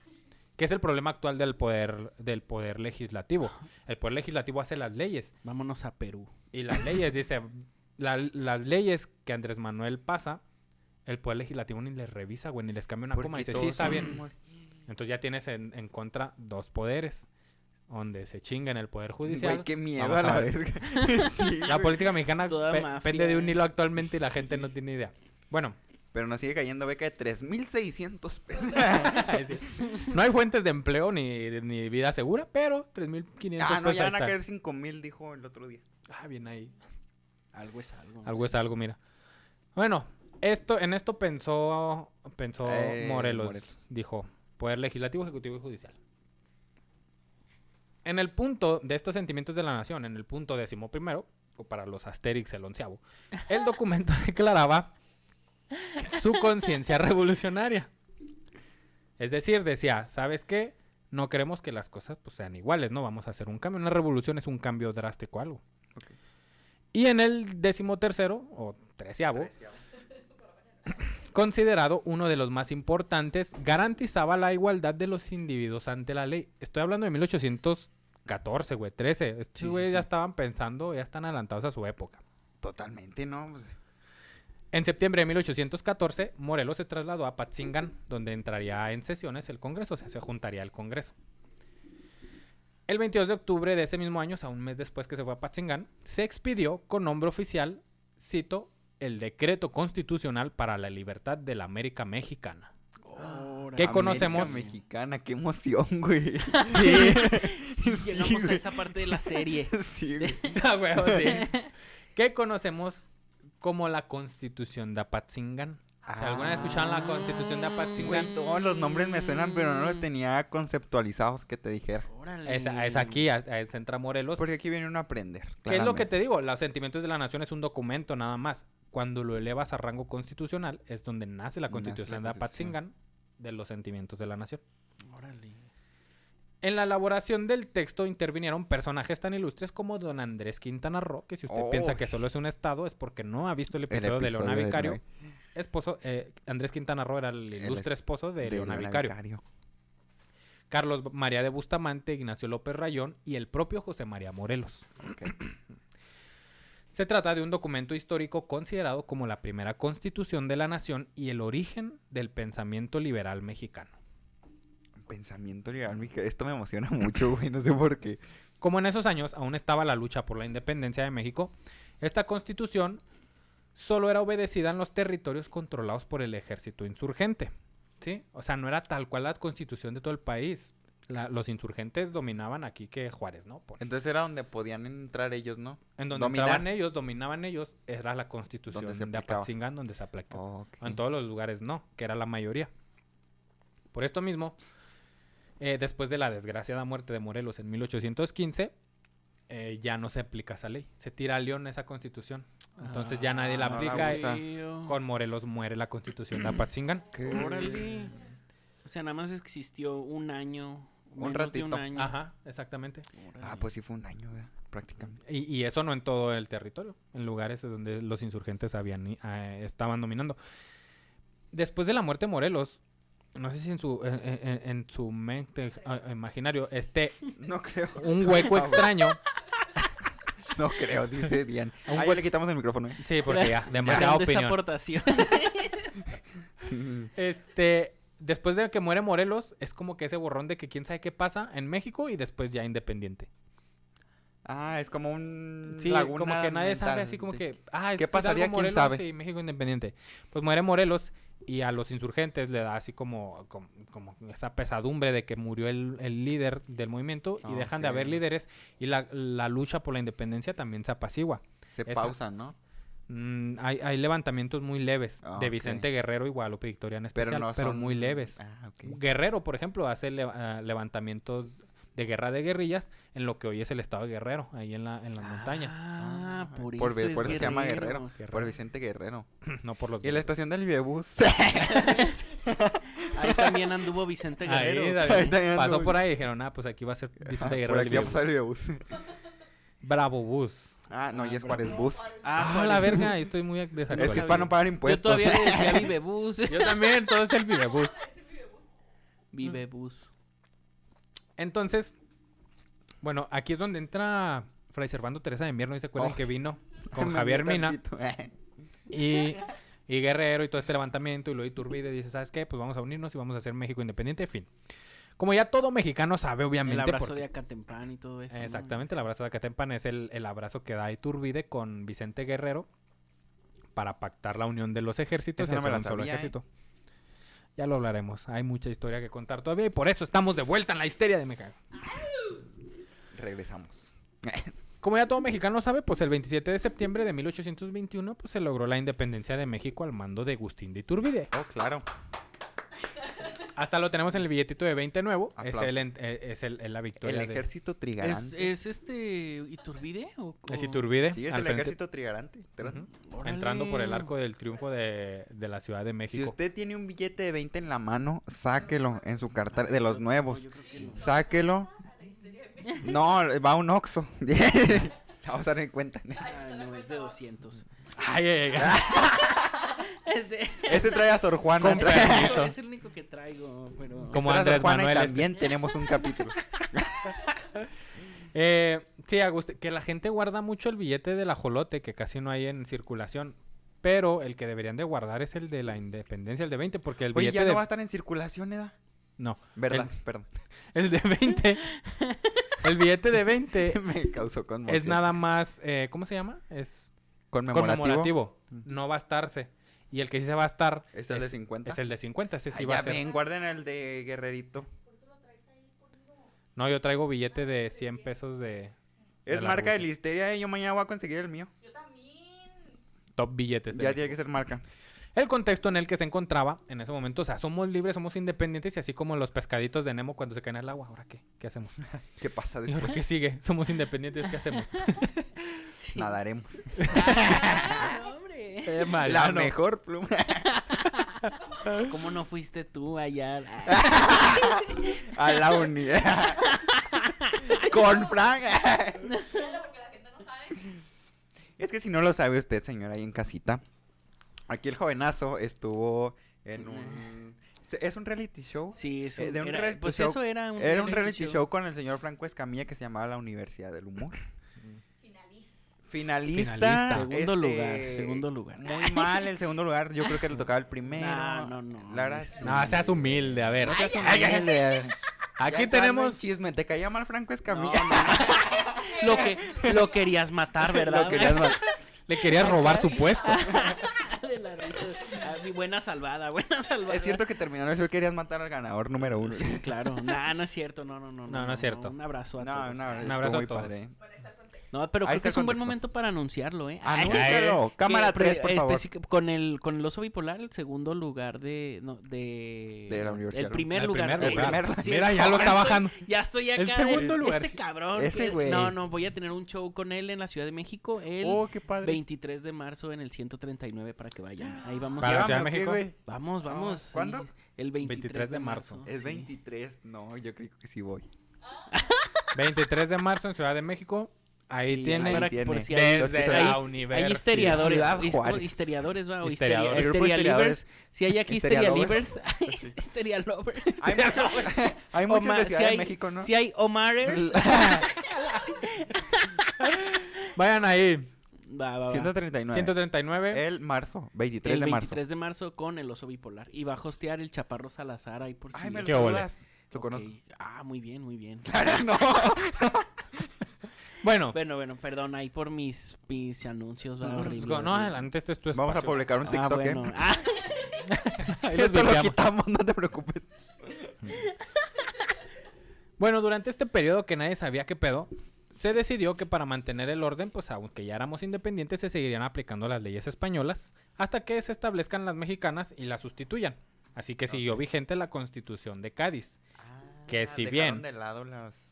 que es el problema actual del poder del poder legislativo. El poder legislativo hace las leyes Vámonos a Perú. y las leyes dice la- las leyes que Andrés Manuel pasa, el poder legislativo ni les revisa, güey, ni les cambia una Porque coma y dice, "Sí, está son bien." Entonces ya tienes en, en contra dos poderes donde se chinga en el poder judicial. Güey, qué miedo a la ver. verga. Sí, La política mexicana Toda pe- mafia. pende de un hilo actualmente y la gente no tiene idea. Bueno, Pero nos sigue cayendo beca de 3.600 pesos. Sí. No hay fuentes de empleo ni, ni vida segura, pero 3.500 ah, no, pesos ya van a caer 5.000, dijo el otro día. Ah, bien ahí. Algo es algo. Algo es algo, mira. Bueno, esto, en esto pensó, pensó Eh, Morelos, Morelos. Dijo, poder legislativo, ejecutivo y judicial. En el punto de estos sentimientos de la nación, en el punto décimo primero, o para los Asterix el onceavo, el documento declaraba su conciencia revolucionaria. Es decir, decía, ¿sabes qué? no queremos que las cosas pues, sean iguales, ¿no? Vamos a hacer un cambio. Una revolución es un cambio drástico, algo. Y en el decimotercero, o treceavo, considerado uno de los más importantes, garantizaba la igualdad de los individuos ante la ley. Estoy hablando de 1814, güey, 13. Estos Sí, sí, güeyes ya estaban pensando, ya están adelantados a su época. Totalmente, ¿no? Pues, En septiembre de 1814, Morelos se trasladó a Patzingán, donde entraría en sesiones el Congreso, o sea, se juntaría el Congreso. El 22 de octubre de ese mismo año, o sea, un mes después que se fue a Patzingán, se expidió con nombre oficial, cito, el Decreto Constitucional para la Libertad de la América Mexicana. ¿Qué América conocemos? mexicana, qué emoción, güey. Sí, Sí, llegamos a esa parte de la serie. Sí, güey. Ah, sí. ¿Qué conocemos como la Constitución de Apatzingán? Si alguna vez escucharon la Constitución de Apatzingán, Güey, todos los nombres me suenan, pero no los tenía conceptualizados que te dijera. Órale. es, es aquí, a- a- se entra Morelos. Porque aquí viene uno a aprender. ¿Qué es lo que te digo? Los sentimientos de la nación es un documento nada más. Cuando lo elevas a rango constitucional es donde nace la Nace la constitución de Constitución. Apatzingán de los sentimientos de la nación. Órale. En la elaboración del texto intervinieron personajes tan ilustres como don Andrés Quintana Roo, que si usted Oh. piensa que solo es un estado es porque no ha visto el episodio, de Leona episodio de Vicario. Esposo, eh, Andrés Quintana Roo era el ilustre esposo de, de Leona Leona Vicario. Vicario. Carlos María de Bustamante, Ignacio López Rayón y el propio José María Morelos. Ok. Se trata de un documento histórico considerado como la primera constitución de la nación y el origen del pensamiento liberal mexicano. Pensamiento liberal, mica- esto me emociona mucho, güey, no sé por qué. Como en esos años aún estaba la lucha por la independencia de México, esta constitución solo era obedecida en los territorios controlados por el ejército insurgente. ¿Sí? O sea, no era tal cual la constitución de todo el país. La- los insurgentes dominaban aquí que Juárez, ¿no? Entonces era donde podían entrar ellos, ¿no? En donde dominar. entraban ellos, dominaban ellos, era la constitución Donde se de. Apatzingán donde se aplicaba. En todos los lugares no, que era la mayoría. Por esto mismo, eh, después de la desgraciada muerte de Morelos en 1815, eh, ya no se aplica esa ley. Se tira a León esa constitución. Entonces ya nadie la Ah, no la aplica. y con Morelos muere la constitución de Apatzingán. ¿Qué? Órale. O sea, nada más existió un año. Un menos ratito. De un año. Ajá, exactamente. Órale. Ah, pues sí fue un año, ¿verdad? prácticamente. Y, y eso no en todo el territorio, en lugares donde los insurgentes habían, eh, estaban dominando. Después de la muerte de Morelos, no sé si en su, en, en- en su mente eh, imaginario, este, No creo. un hueco extraño. No creo, dice Dian. Un Ahí le quitamos el micrófono, ¿eh? Sí, porque ya, demasiada opinión. aportaciones. Este, después de que muere Morelos, es como que ese borrón de que quién sabe qué pasa en México y después ya independiente. ah, es como un. Sí, laguna como que nadie sabe así como que, ah, es ¿Qué Hidalgo, pasaría? ¿Quién Morelos sabe? y México independiente. Pues muere Morelos y a los insurgentes le da así como, como, como esa pesadumbre de que murió el, el líder del movimiento y dejan de haber líderes y la, la lucha por la independencia también se apacigua. Se esa. pausan, ¿no? Mm, hay, hay levantamientos muy leves Ah, de. Vicente Guerrero y Guadalupe Victoria en especial, Pero pero, no son. muy leves. Ah. Guerrero, por ejemplo, hace le- ah, levantamientos de guerra de guerrillas en lo que hoy es el estado de Guerrero, ahí en, la, en las montañas. Ah, por, por eso, ve- es por eso se llama Guerrero. Por. Vicente Guerrero. no por los Y la estación del Vivebus. Ahí también anduvo Vicente Ahí, Guerrero. David, Ahí también pasó anduvo. por ahí y dijeron, ah, pues aquí va a ser Vicente Por Guerrero. aquí del va a pasar el. Bravo Bus. Ah, no, Ah, y es. Juárez Bus. Ah, la verga, estoy muy Es que para no pagar Yo impuestos. todavía le decía Vivebus. Yo también, todo es el Vivebus. Vivebus. Entonces, bueno, aquí es donde entra Fray Servando Teresa de Invierno y se acuerdan Oh. que vino con Javier vi Mina y, y Guerrero y todo este levantamiento y lo Iturbide dice, ¿sabes qué? Pues vamos a unirnos y vamos a hacer México independiente, fin. Como ya todo mexicano sabe, El obviamente, abrazo porque- de Acatempan y todo eso. ¿no? Exactamente, el abrazo de Acatempan es el, el abrazo que da Iturbide con Vicente Guerrero para pactar la unión de los ejércitos y no hacer un solo ¿eh? ejército. Ya lo hablaremos, hay mucha historia que contar todavía y por eso estamos de vuelta en la histeria de México. Regresamos. Como ya todo mexicano sabe, pues el 27 de septiembre de 1821 pues se logró la independencia de México al mando de Agustín de Iturbide. Oh, claro. Hasta lo tenemos en el billetito de 20 nuevo. Es, Aplausos. el, eh, es el, el- la victoria El de... ejército ¿Es, trigarante. es este Iturbide o, Es o- Iturbide. Sí, es el frente. ejército trigarante. Entrando por el arco del triunfo de, de la Ciudad de Si México. usted tiene un billete de 20 en la mano, sáquelo en su cartera de los nuevos. Yo creo que no. Sáquelo. No, va a un Oxxo. Vamos a dar en cuenta. Ah, no, es de 200. Ay, ay, ay. Este- Ese trae a Sor Juana. Con trae- es el único que traigo, pero... Como Sor Andrés y Manuel este. también tenemos un capítulo. Eh, sí, Agust- que la gente guarda mucho el billete del ajolote, que casi no hay en circulación. Pero el que deberían de guardar es el de la independencia, el de 20, porque el Oye, billete ya de... no va a estar en circulación, ¿edad? No, ¿Verdad? Perdón. el de 20... el billete de 20 Me causó conmoción. es nada más... eh, ¿Cómo se llama? Es conmemorativo. conmemorativo. Mm. No va a estarse. Y el que sí se va a estar... ¿Es el de 50? Es el de 50, ese sí Ay, va ya a ser. ven, guarden el de Guerrerito. No, yo traigo billete de 100 pesos de... Es de marca de listeria y yo mañana voy a conseguir el mío. Yo también. Top billetes. Ya tiene que ser marca. El contexto en el que se encontraba en ese momento, o sea, somos libres, somos independientes y así como los pescaditos de Nemo cuando se caen al agua, ¿ahora qué? ¿Qué hacemos? ¿Qué pasa ¿Y después? qué sigue? Somos independientes, ¿qué hacemos? Nadaremos. Eh, La mejor pluma. ¿Cómo no fuiste tú allá? A la uni. Con Frank. Dígalo porque la gente no sabe. Es que si no lo sabe usted, señora, ahí en casita. Aquí el jovenazo estuvo en un... ¿Es un reality show? Sí, eso Eh, de un era, reality pues show. eso era un Era un reality show. con el señor Franco Escamilla que se llamaba La Universidad del Humor. Finalista. Finalista. Segundo este, lugar, segundo lugar. Muy mal el segundo lugar. Yo creo que le tocaba el primero. No, no, no, La verdad, sí. No, seas humilde, a ver. No seas Ay, ay, ay. humilde. Aquí Ya tenemos... chisme. ¿Te caía mal Franco No, Escamilla? no, no. Lo que lo querías matar, ¿verdad? Lo querías matar. Le querías robar su puesto. Así, buena salvada, buena salvada. Es cierto que terminando el show querías matar al ganador número uno. Sí, claro. Nah, no es cierto, no, no, no. No, no es cierto. Un abrazo a No, todos. no, Ah, estuvo abrazo a todos. padre. No, pero Ahí creo que el es un buen momento para anunciarlo, ¿eh? Anúncialo. Que Cámara pre- 3, por favor. Con el, con el oso bipolar, el segundo lugar de... No, de, De la universidad. El primer El lugar. primer de- lugar. el- sí, Mira, ya lo está estoy- bajando. Ya estoy acá. El de- segundo lugar, Este sí. cabrón. Ese güey. No, no, voy a tener un show con él en la Ciudad de México el Oh, qué padre. 23 de marzo en el 139 para que vayan. Ahí vamos. Para la a- Ciudad de Llévame, ¿o qué, México. güey? Vamos, vamos. Ah, ¿cuándo? sí. El 23, 23 de de marzo. marzo. Es sí. 23. No, yo creo que sí voy. 23 de marzo en Ciudad de México. Ahí Sí, tiene... para Ahí que por tiene. si hay, Desde se- la hay- universidad. hay histeriadores. Ciudad. Histeriadores, va. O Histeriadores. histeria, El grupo histeria historiadores. livers. Si hay aquí Histeria histeria lovers. livers. histeria lovers. Hay, muchos- hay muchos Oma- de si Ciudad de hay- México, ¿no? Si hay Omarers. Vayan ahí. va, va, va. 139. 139. El marzo, 23 el de marzo. 23 de marzo con el oso bipolar. Y va a hostear el Chaparro Salazar ahí por si... Ay, me lo Qué. Lo Ok. conozco. Ah, muy bien, muy bien. no. Bueno, Bueno, bueno, perdón ahí por mis, mis anuncios. no, horrible, no, horrible. adelante, este es tu espacio. Vamos a publicar un Ah, TikTok. ¿eh? bueno. Ah, Ahí los Esto lo quitamos, no te preocupes. Bueno, durante este periodo que nadie sabía qué pedo, se decidió que para mantener el orden, pues aunque ya éramos independientes, se seguirían aplicando las leyes españolas hasta que se establezcan las mexicanas y las sustituyan. Así que siguió vigente la constitución de Cádiz. Que si bien- de lado las...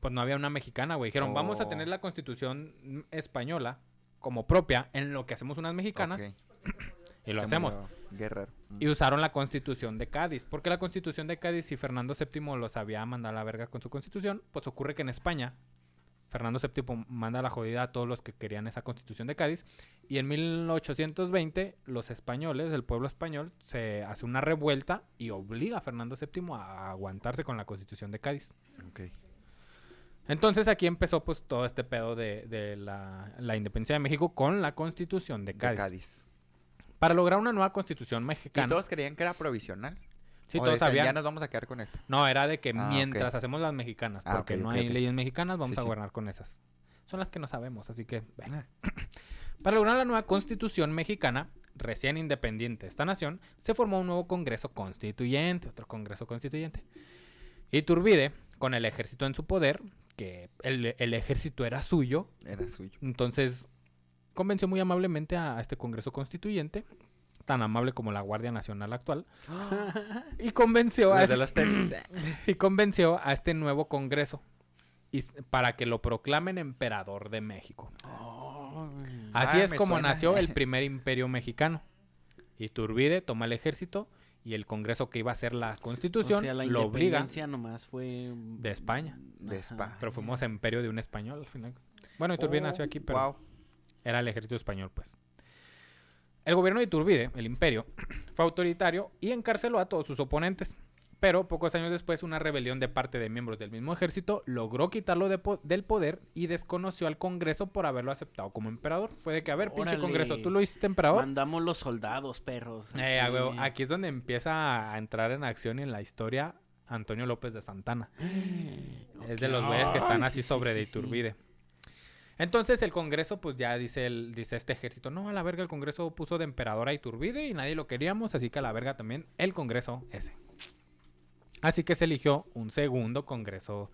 Pues no había una mexicana, güey. Dijeron, vamos a Oh. tener la constitución española como propia en lo que hacemos unas mexicanas y lo se hacemos. Guerrero. Mm. Y usaron la constitución de Cádiz. Porque la constitución de Cádiz, si Fernando VII los había mandado a la verga con su constitución, pues ocurre que en España, Fernando VII manda la jodida a todos los que querían esa constitución de Cádiz. Y en 1820, los españoles, el pueblo español, se hace una revuelta y obliga a Fernando VII a aguantarse con la constitución de Cádiz. Entonces aquí empezó pues todo este pedo de, de la, la independencia de México con la constitución de De Cádiz. Para lograr una nueva constitución ¿Y mexicana. todos creían que era provisional? sí, O todos decían, sabían. Ya nos vamos a quedar con esto. No, era de que Ah, mientras hacemos las mexicanas, Ah, porque no hay leyes mexicanas, vamos Sí, a sí. gobernar con esas. Son las que no sabemos, así que... Ah. Para lograr la nueva constitución mexicana, recién independiente de esta nación, se formó un nuevo Congreso Constituyente, otro Congreso Constituyente. Iturbide, con el ejército en su poder, que el, el ejército era suyo, Era suyo. entonces convenció muy amablemente a, a este Congreso Constituyente tan amable como la Guardia Nacional actual, y convenció a, este- los y convenció a este nuevo Congreso y para que lo proclamen emperador de México. Oh. Así Ah, es como suena. nació el primer imperio mexicano. Iturbide toma el ejército y el Congreso que iba a hacer la Constitución o sea, la lo obliga independencia nomás fue... de España. De. España. Pero fuimos imperio de un español al final. Bueno, Iturbide Oh, nació aquí, pero Wow. era el ejército español, pues. El gobierno de Iturbide, el imperio, fue autoritario y encarceló a todos sus oponentes. Pero pocos años después, una rebelión de parte de miembros del mismo ejército logró quitarlo de po- del poder y desconoció al Congreso por haberlo aceptado como emperador. Fue de que, a ver, pinche Órale. Congreso, ¿tú lo hiciste emperador? Mandamos los soldados, perros. Eh, huevo, Aquí es donde empieza a entrar en acción y en la historia Antonio López de Santana. Es de los güeyes que están así sí, sí, sobre sí, de sí. Iturbide. Entonces el Congreso, pues ya dice el, dice este ejército, no, a la verga el Congreso puso de emperador a Iturbide y nadie lo queríamos, así que a la verga también el Congreso ese. Así que se eligió un segundo Congreso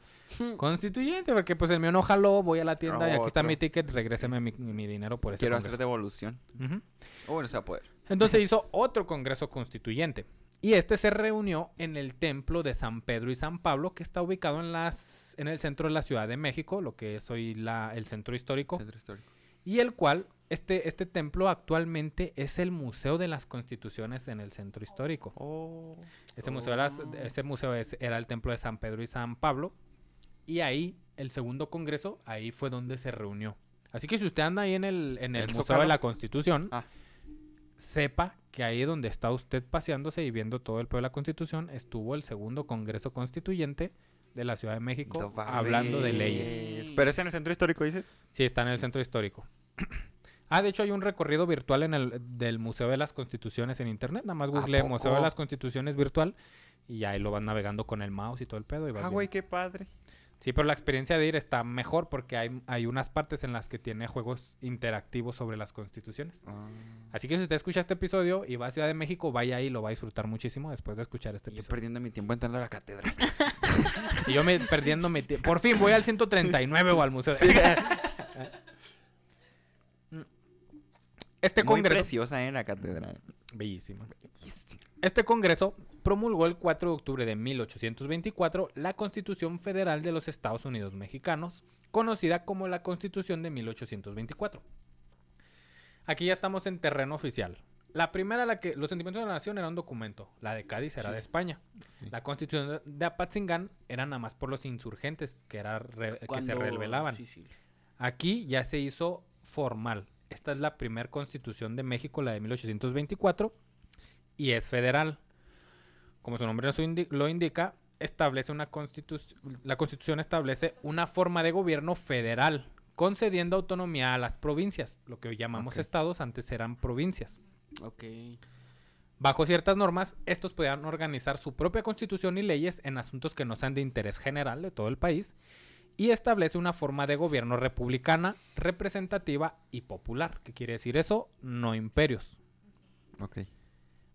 constituyente, porque pues el mío no jaló, voy a la tienda y aquí está mi ticket, regréseme mi, mi dinero por ese Quiero hacer devolución. Ujú. Oh, bueno, se va a poder. Entonces hizo otro Congreso Constituyente. Y este se reunió en el templo de San Pedro y San Pablo, que está ubicado en, las, en el centro de la Ciudad de México, lo que es hoy la, el centro histórico. Centro histórico. Y el cual, este, este templo actualmente es el Museo de las Constituciones en el centro histórico. Oh. Ese museo, era, Oh. ese museo es- era el templo de San Pedro y San Pablo. Y ahí, el segundo congreso, ahí fue donde se reunió. Así que si usted anda ahí en el, en el ¿El Museo Zócalo? de la Constitución, Ah. sepa que ahí donde está usted paseándose y viendo todo el pueblo de la Constitución, estuvo el segundo congreso constituyente de la Ciudad de México No hablando de leyes. Pero es en el centro histórico, dices. Sí, está en el centro histórico. ah, de hecho hay un recorrido virtual en el del Museo de las Constituciones en internet. Nada más ¿A google Museo de las Constituciones virtual y ahí lo van navegando con el mouse y todo el pedo. Y vas Ah, güey, qué padre. Sí, pero la experiencia de ir está mejor porque hay, hay unas partes en las que tiene juegos interactivos sobre las constituciones. Ah. Así que si usted escucha este episodio y va a Ciudad de México, vaya ahí y lo va a disfrutar muchísimo después de escuchar este Y yo episodio. perdiendo mi tiempo entrando a la catedral. Y yo me perdiendo mi tie- Por fin voy al 139 o al museo. de- Este Muy congreso... preciosa en la catedral. Bellísimo. Este Congreso promulgó el 4 de octubre de 1824 la Constitución Federal de los Estados Unidos Mexicanos, conocida como la Constitución de 1824. Aquí ya estamos en terreno oficial. La primera, la que los sentimientos de la nación era un documento. La de Cádiz era Sí. de España. Sí. La Constitución de- Apatzingán era nada más por los insurgentes que, era re- que se rebelaban. sí, sí. Aquí ya se hizo formal. Esta es la primera constitución de México, la de 1824, y es federal. Como su nombre lo indi- lo indica, establece una constitución, la constitución establece una forma de gobierno federal, concediendo autonomía a las provincias, lo que hoy llamamos estados, antes eran provincias. Ok. Bajo ciertas normas, estos podían organizar su propia constitución y leyes en asuntos que no sean de interés general de todo el país y establece una forma de gobierno republicana, representativa y popular. ¿Qué quiere decir eso? No imperios. Ok.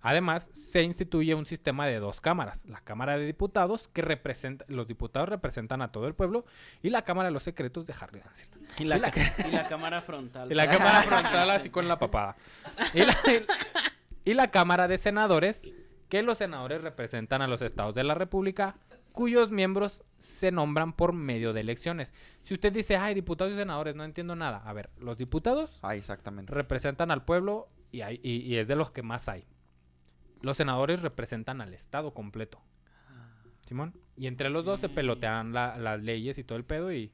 Además, se instituye un sistema de dos cámaras. La Cámara de Diputados, que representa, los diputados representan a todo el pueblo, y la Cámara de los Secretos de. Ah, ¿cierto? Y la, y la cámara frontal. Y la cámara frontal así con la papada. Y la, y la cámara de senadores, que los senadores representan a los estados de la república, cuyos miembros se nombran por medio de elecciones. Si usted dice, ay, diputados y senadores, no entiendo nada. A ver, los diputados Ah, exactamente. representan al pueblo y, hay- y- y es de los que más hay. Los senadores representan al estado completo. Simón. Y entre los dos se pelotean la- las leyes y todo el pedo y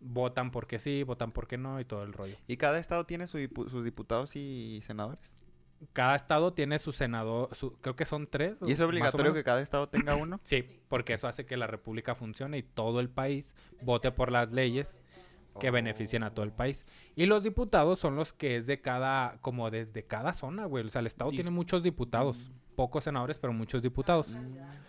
votan porque sí, votan porque no y todo el rollo. ¿Y cada estado tiene su sus diputados y senadores? Cada estado tiene su senador, su- creo que son tres. ¿Y es obligatorio que cada estado tenga uno? Sí, porque eso hace que la república funcione y todo el país vote por las leyes que beneficien a todo el país. Y los diputados son los que es de cada, como desde cada zona, güey. O sea, el estado tiene muchos diputados. Pocos senadores, pero muchos diputados.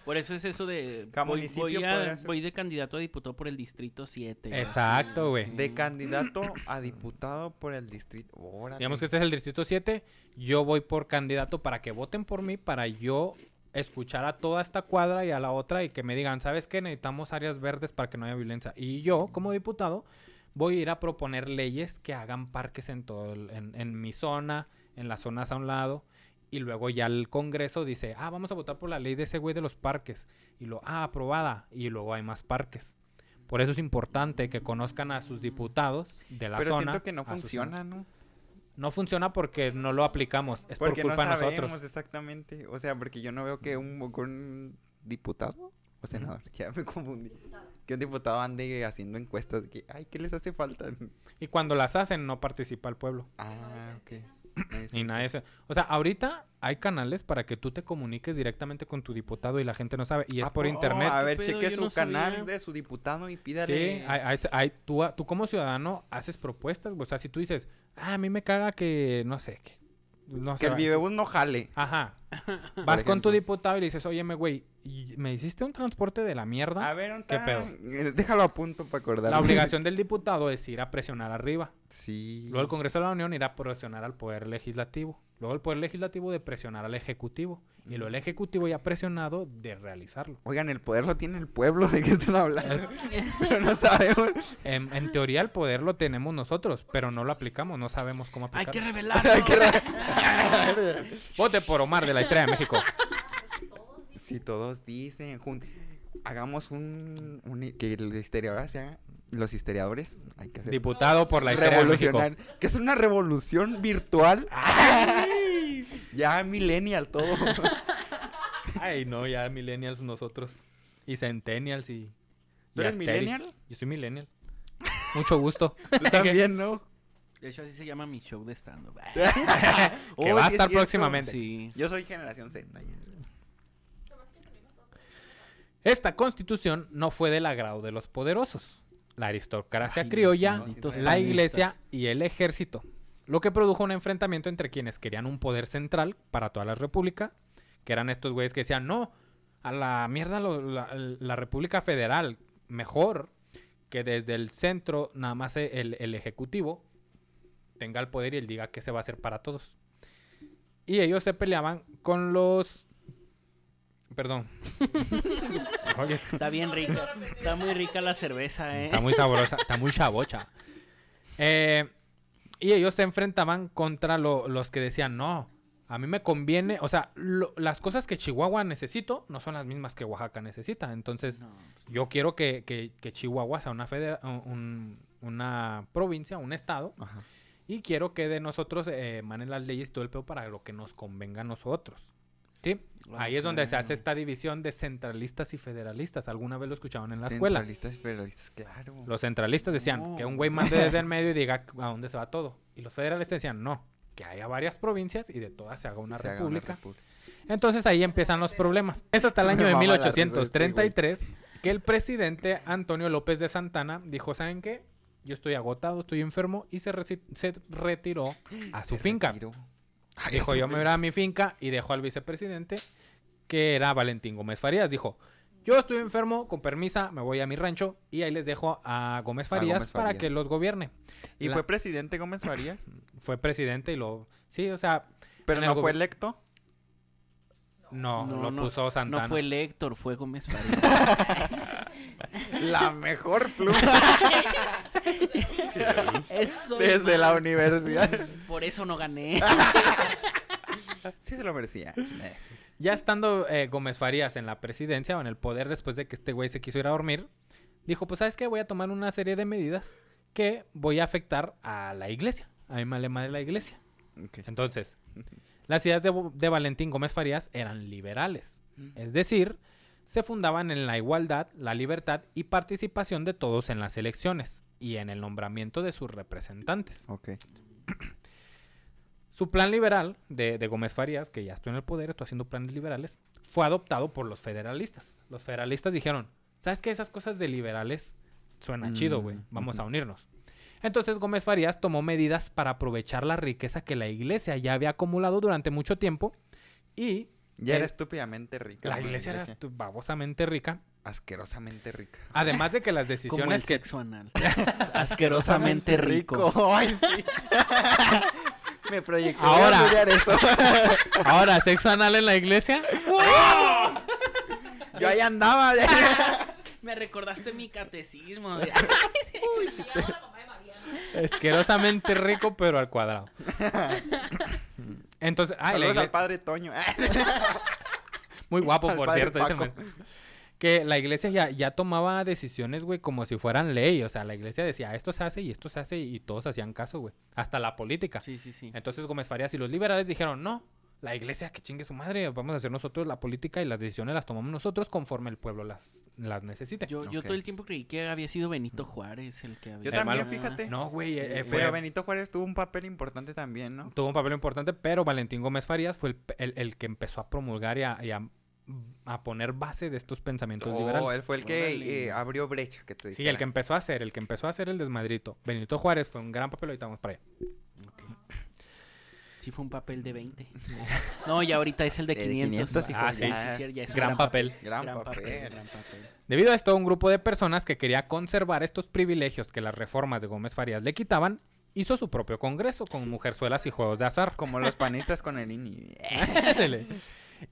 Por eso es eso de. Voy, voy a- voy de candidato a diputado por el distrito 7. Exacto, güey. De candidato a diputado por el distrito. Órale. Digamos que este es el distrito 7. Yo voy por candidato para que voten por mí, para yo escuchar a toda esta cuadra y a la otra y que me digan, ¿sabes qué? Necesitamos áreas verdes para que no haya violencia. Y yo, como diputado, voy a ir a proponer leyes que hagan parques en todo, el- en, en mi zona, en las zonas a un lado. Y luego ya el Congreso dice, ah, vamos a votar por la ley de ese güey de los parques. Y lo, ah, aprobada. Y luego hay más parques. Por eso es importante que conozcan a sus diputados de la Pero zona. siento que no funciona, ¿no? No funciona porque no lo aplicamos. Es Porque por culpa no de sabemos nosotros. exactamente. O sea, porque yo no veo que un, un diputado o senador, ya me confundí. Que un diputado ande haciendo encuestas de que, ay, ¿qué les hace falta? Y cuando las hacen, no participa el pueblo. Ah, ok. Y nadie se... O sea, ahorita hay canales para que tú te comuniques directamente con tu diputado y la gente no sabe. Y es ¿A por internet. A ver, cheque su no canal sabía. de su diputado y Sí, pídale. hay, hay- hay- tú, tú como ciudadano haces propuestas. O sea, si tú dices, ah, a mí me caga que, no sé, que... No que el vivebus no jale. Ajá. Vas con tu diputado y le dices, óyeme, güey, ¿y ¿me hiciste un transporte de la mierda? A ver, ¿Qué ¿qué pedo? pedo? Déjalo a punto para acordar. La obligación del diputado es ir a presionar arriba. Sí. Luego el Congreso de la Unión irá a presionar al Poder Legislativo. Luego el Poder Legislativo de presionar al Ejecutivo. Y luego el Ejecutivo ya presionado de realizarlo. Oigan, el poder lo tiene el pueblo, ¿de qué están hablando? Pero no sabemos. En, en teoría el poder lo tenemos nosotros, pero no lo aplicamos, no sabemos cómo Hay que aplicarlo. revelarlo. Vote por Omar de la Estrella de México. Si todos dicen, hagamos un, un- que los historiadores sean los historiadores, hay que hacer Diputado por la Estrella de México. revolucionar, que es una revolución virtual. ya millennial todo. Ay, no, ya millennials nosotros. Y centennials y... ¿Tú y eres millennial? Yo soy millennial. Mucho gusto. Tú también, ¿no? De hecho, así se llama mi show de stand-up. Que Oh, va a es estar próximamente. Sí. Yo soy generación Z. Esta constitución no fue del agrado de los poderosos. La aristocracia Ay, criolla, la iglesia y el ejército. Lo que produjo un enfrentamiento entre quienes querían un poder central para toda la república, que eran estos güeyes que decían, no, a la mierda lo- la, la república federal, mejor que desde el centro nada más el, el ejecutivo tenga el poder y él diga qué se va a hacer para todos. Y ellos se peleaban con los... Perdón. Está bien rica. Está muy rica la cerveza, ¿eh? Está muy sabrosa, está muy chavocha. Eh, y ellos se enfrentaban contra lo- los que decían, no, a mí me conviene, o sea, lo- las cosas que Chihuahua necesito no son las mismas que Oaxaca necesita. Entonces, No, pues, yo quiero que, que- que Chihuahua sea una, federa- un- una provincia, un estado, Ajá. Y quiero que de nosotros eh, emanen las leyes y todo el pedo para lo que nos convenga a nosotros. ¿Sí? Ahí es donde se hace esta división de centralistas y federalistas. ¿Alguna vez lo escuchaban en la escuela? Centralistas y federalistas, claro. Los centralistas decían No. que un güey mande desde el medio y diga a dónde se va todo. Y los federalistas decían no, que haya varias provincias y de todas se haga una Se haga república. república. Entonces ahí empiezan los problemas. Es hasta el año de mama la risa de este 1833 que el presidente Antonio López de Santana dijo, ¿saben qué? Yo estoy agotado, estoy enfermo y se, retiró a su Se finca. retiró. Dijo, yo me voy a mi finca y dejó al vicepresidente, que era Valentín Gómez Farías. Dijo, yo estoy enfermo, con permisa, me voy a mi rancho y ahí les dejo a Gómez A Farías Gómez para Farías. que los gobierne. ¿Y La- fue presidente Gómez Farías? Fue presidente y lo... Sí, o sea, Pero el no fue electo. No, No, lo no, puso Santana. No fue el Héctor, fue Gómez Farías. La mejor pluma Eso desde la universidad. Por eso no gané. Sí se lo merecía. Eh. Ya estando eh, Gómez Farías en la presidencia o en el poder después de que este güey se quiso ir a dormir, dijo, pues sabes qué, voy a tomar una serie de medidas que voy a afectar a la iglesia, a mi malema de la iglesia. Entonces, las ideas de, Valentín Gómez Farías eran liberales, es decir, se fundaban en la igualdad, la libertad y participación de todos en las elecciones y en el nombramiento de sus representantes. Ok. Su plan liberal de, de Gómez Farías, que ya estoy en el poder, estoy haciendo planes liberales, fue adoptado por los federalistas. Los federalistas dijeron, ¿sabes qué? Esas cosas de liberales suena chido, güey. Mm, Vamos a unirnos. Entonces Gómez Farías tomó medidas para aprovechar la riqueza que la iglesia ya había acumulado durante mucho tiempo y Ya era estúpidamente rica. la ¿no? iglesia era babosamente rica. asquerosamente rica. Además de que las Como el decisiones que... sexo anal. Asquerosamente rico. Ay, sí. Me proyecté. Ahora. a estudiar eso. Ahora, sexo anal en la iglesia. Yo ahí andaba. Me recordaste mi catecismo. de- Se Asquerosamente rico, pero al cuadrado. Entonces, ah, Saludos al padre Toño. muy guapo, al por cierto. dice el. Que la iglesia ya, ya tomaba decisiones, güey, como si fueran ley. O sea, la iglesia decía, esto se hace y esto se hace y todos hacían caso, güey. Hasta la política. Sí, sí, sí. Entonces Gómez Farías y los liberales dijeron, no, la iglesia que chingue su madre, vamos a hacer nosotros la política y las decisiones las tomamos nosotros conforme el pueblo las, las necesite. Yo, todo el tiempo creí que había sido Benito Juárez el que había. Yo también, fíjate. No, güey, eh, eh, fue- Pero Benito Juárez tuvo un papel importante también, ¿no? tuvo un papel importante, pero Valentín Gómez Farías fue el, el- el que empezó a promulgar y a, y a- a poner base de estos pensamientos Oh, liberales. él fue el que eh, abrió brecha, que te Sí, el que empezó a hacer, el que empezó a hacer el desmadrito. Benito Juárez fue un gran papel, ahorita vamos para allá. Sí fue un papel de 20. No, y ahorita es el de De 500. 500, hijo, Ah, sí, sí. sí, sí, ya es Gran papel. Gran Gran papel. papel. gran papel. Debido a esto, un grupo de personas que quería conservar estos privilegios que las reformas de Gómez Farías le quitaban, hizo su propio congreso con mujerzuelas y juegos de azar. Como los panistas con el INI.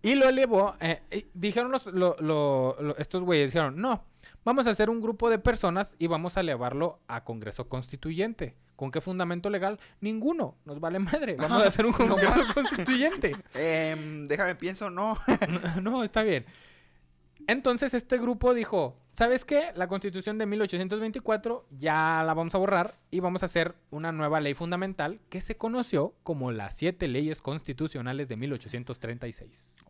Y lo elevó. eh, y dijeron los, lo- lo- lo- estos güeyes, dijeron, no, vamos a hacer un grupo de personas y vamos a elevarlo a Congreso Constituyente. ¿Con qué fundamento legal? Ninguno. Nos vale madre. Vamos a hacer un Congreso Constituyente. Em, déjame pienso, no. no, está bien. Entonces este grupo dijo, ¿sabes qué? La constitución de 1824 ya la vamos a borrar y vamos a hacer una nueva ley fundamental que se conoció como las siete leyes constitucionales de 1836.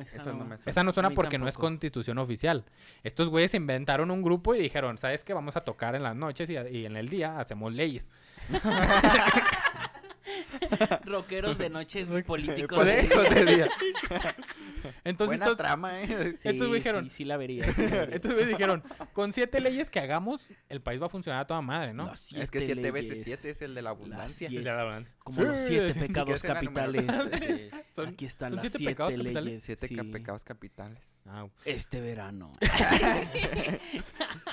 Esa Eso no no. me suena. Esa no suena porque no es constitución oficial. Estos güeyes inventaron un grupo y dijeron, ¿sabes qué? Vamos a tocar en las noches y, y en el día hacemos leyes. Rockeros de noche, políticos Por de digo. Entonces Buena estos, trama, ¿eh? Sí, estos dijeron- Sí, sí la vería. sí la vería. estos güeyes dijeron, con siete leyes que hagamos, el país va a funcionar a toda madre, ¿no? Las Es que siete 7 veces 7 es el de la abundancia. siete. Ya la hablan. Como los siete pecados ¿Quieres en la capitales. numerología? Sí. Son- Aquí están son las siete siete, pecados capitales. leyes. 7 sí. pecados capitales. Ah, Este verano.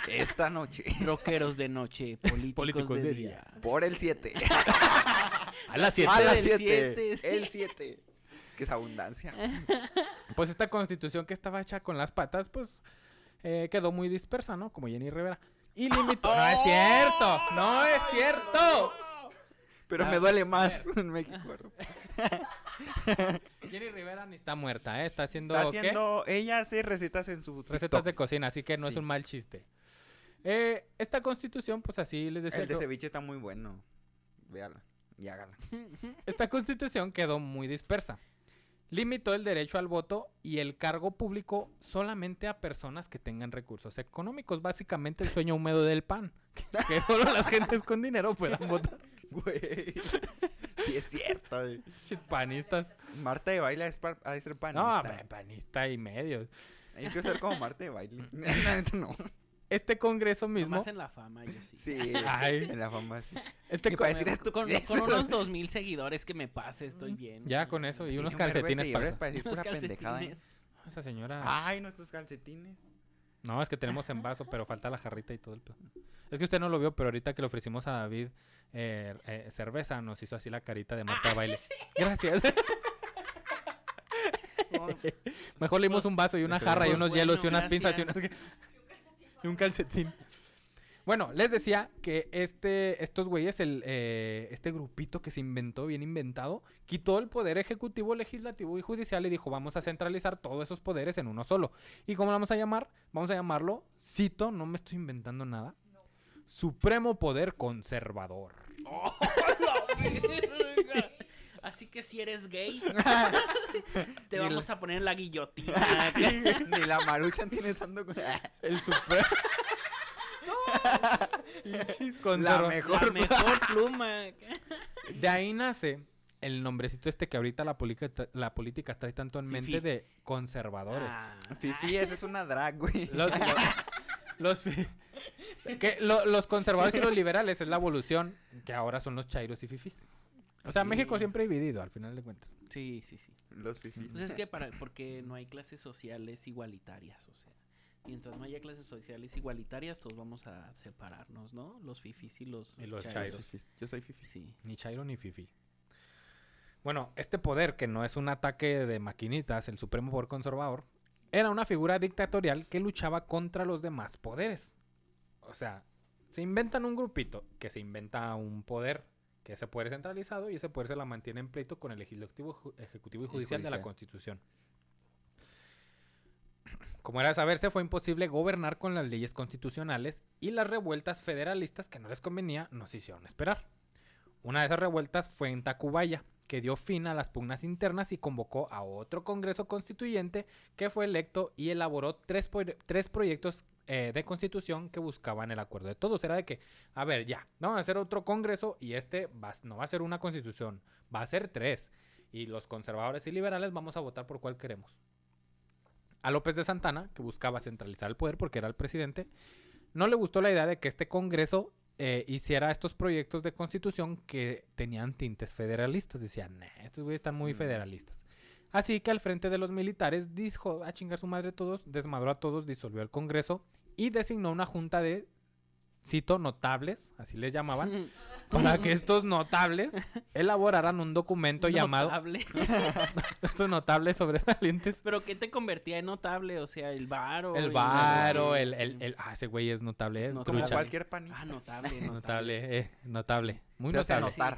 Esta noche. Rockeros de noche, políticos, Políticos de, de día. Por el 7. a las siete. A las el 7. siete, sí. El 7. Que es abundancia. Pues esta constitución que estaba hecha con las patas, pues eh, quedó muy dispersa, ¿no? Como Jenny Rivera. Y limitó. No es cierto, no es cierto. Pero A me duele más en México. Jenny Rivera ni está muerta, ¿eh? Está haciendo, Está ¿qué? haciendo. Ella hace recetas en su. recetas de cocina, así que no es un mal chiste. Eh, esta constitución, pues así les decía. El de que- ceviche está muy bueno. Véala y hágala. Esta constitución quedó muy dispersa. Limitó el derecho al voto y el cargo público solamente a personas que tengan recursos económicos. Básicamente el sueño húmedo del PAN. Que solo las gentes con dinero puedan votar. Güey. Sí, es cierto. güey. Chis panistas. Marta de baile es par- ha de ser No, panista. hombre, panista y medio. Yo quiero ser como Marta de baile. La neta no. Este congreso mismo. Más en la fama, yo sí. Sí. Ay. En la fama sí. Este Ni co- para decir Con, estupideces. con unos dos mil seguidores que me pase, estoy bien. Ya con eso y unos calcetines para... para decir Unos pura pendejada. ¿eh? calcetines. Esa señora... Ay, nuestros calcetines. No, es que tenemos en vaso, pero falta la jarrita y todo el pedo. Es que usted no lo vio, pero ahorita que le ofrecimos a David eh, eh, cerveza, nos hizo así la carita de Marta de baile. Gracias. No, Mejor le dimos Pues, un vaso y una jarra y unos bueno, hielos y unas pinzas y, unas... y un calcetín. Bueno, les decía que este, estos güeyes, el, eh, este grupito que se inventó, bien inventado, quitó el poder ejecutivo, legislativo y judicial y dijo, vamos a centralizar todos esos poderes en uno solo. ¿Y cómo lo vamos a llamar? Vamos a llamarlo, cito, no me estoy inventando nada, Supremo Poder Conservador. verga. Así que si eres gay, te Ni vamos a poner en la guillotina. Ni la maruchan tiene tanto. El Supremo... La mejor. La mejor pluma. De ahí nace el nombrecito este que ahorita la, política la política trae tanto en mente de conservadores. Ah, Fifi, esa es una drag, güey. Los, los, fi- que lo- los conservadores y los liberales es la evolución que ahora son los chairos y fifis. O sea. México siempre dividido, al final de cuentas. sí, sí, sí. Los fifis. Pues es que para, porque no hay clases sociales igualitarias, o sea. Mientras no haya clases sociales igualitarias, todos vamos a separarnos, ¿no? Los fifis y los, Y los Yo chairos. Yo soy fifi. Sí. Ni chairo ni fifi. Bueno, este poder, que no es un ataque de maquinitas, el Supremo Poder Conservador, era una figura dictatorial que luchaba contra los demás poderes. O sea, se inventan un grupito que se inventa un poder que ese poder es centralizado y ese poder se la mantiene en pleito con el legislativo, ju- ejecutivo y Y judicial de la. Constitución. Como era de saberse, fue imposible gobernar con las leyes constitucionales y las revueltas federalistas que no les convenía nos hicieron esperar. Una de esas revueltas fue en Tacubaya, que dio fin a las pugnas internas y convocó a otro Congreso Constituyente que fue electo y elaboró tres, tres proyectos eh, de constitución que buscaban el acuerdo de todos. Era de que, a ver, ya, vamos a hacer otro Congreso y este va- no va a ser una constitución, va a ser tres. Y los conservadores y liberales vamos a votar por cuál queremos. A López de Santana, que buscaba centralizar el poder porque era el presidente, no le gustó la idea de que este Congreso eh, hiciera estos proyectos de constitución que tenían tintes federalistas. Decían, "Nah, estos güeyes están muy Mm. federalistas. Así que al frente de los militares dijo a chingar su madre todos, desmadró a todos, disolvió el Congreso y designó una junta de, cito, notables, así les llamaban, para que estos notables elaboraran un documento llamado, Notable. estos notables sobresalientes, Pero ¿qué te convertía en notable? O sea, el varo. el varo, el, el, el- ah, ese güey es notable, Es es notable. Como cualquier panita. Ah, notable. Notable, eh, notable. Muy se hace notable. notar.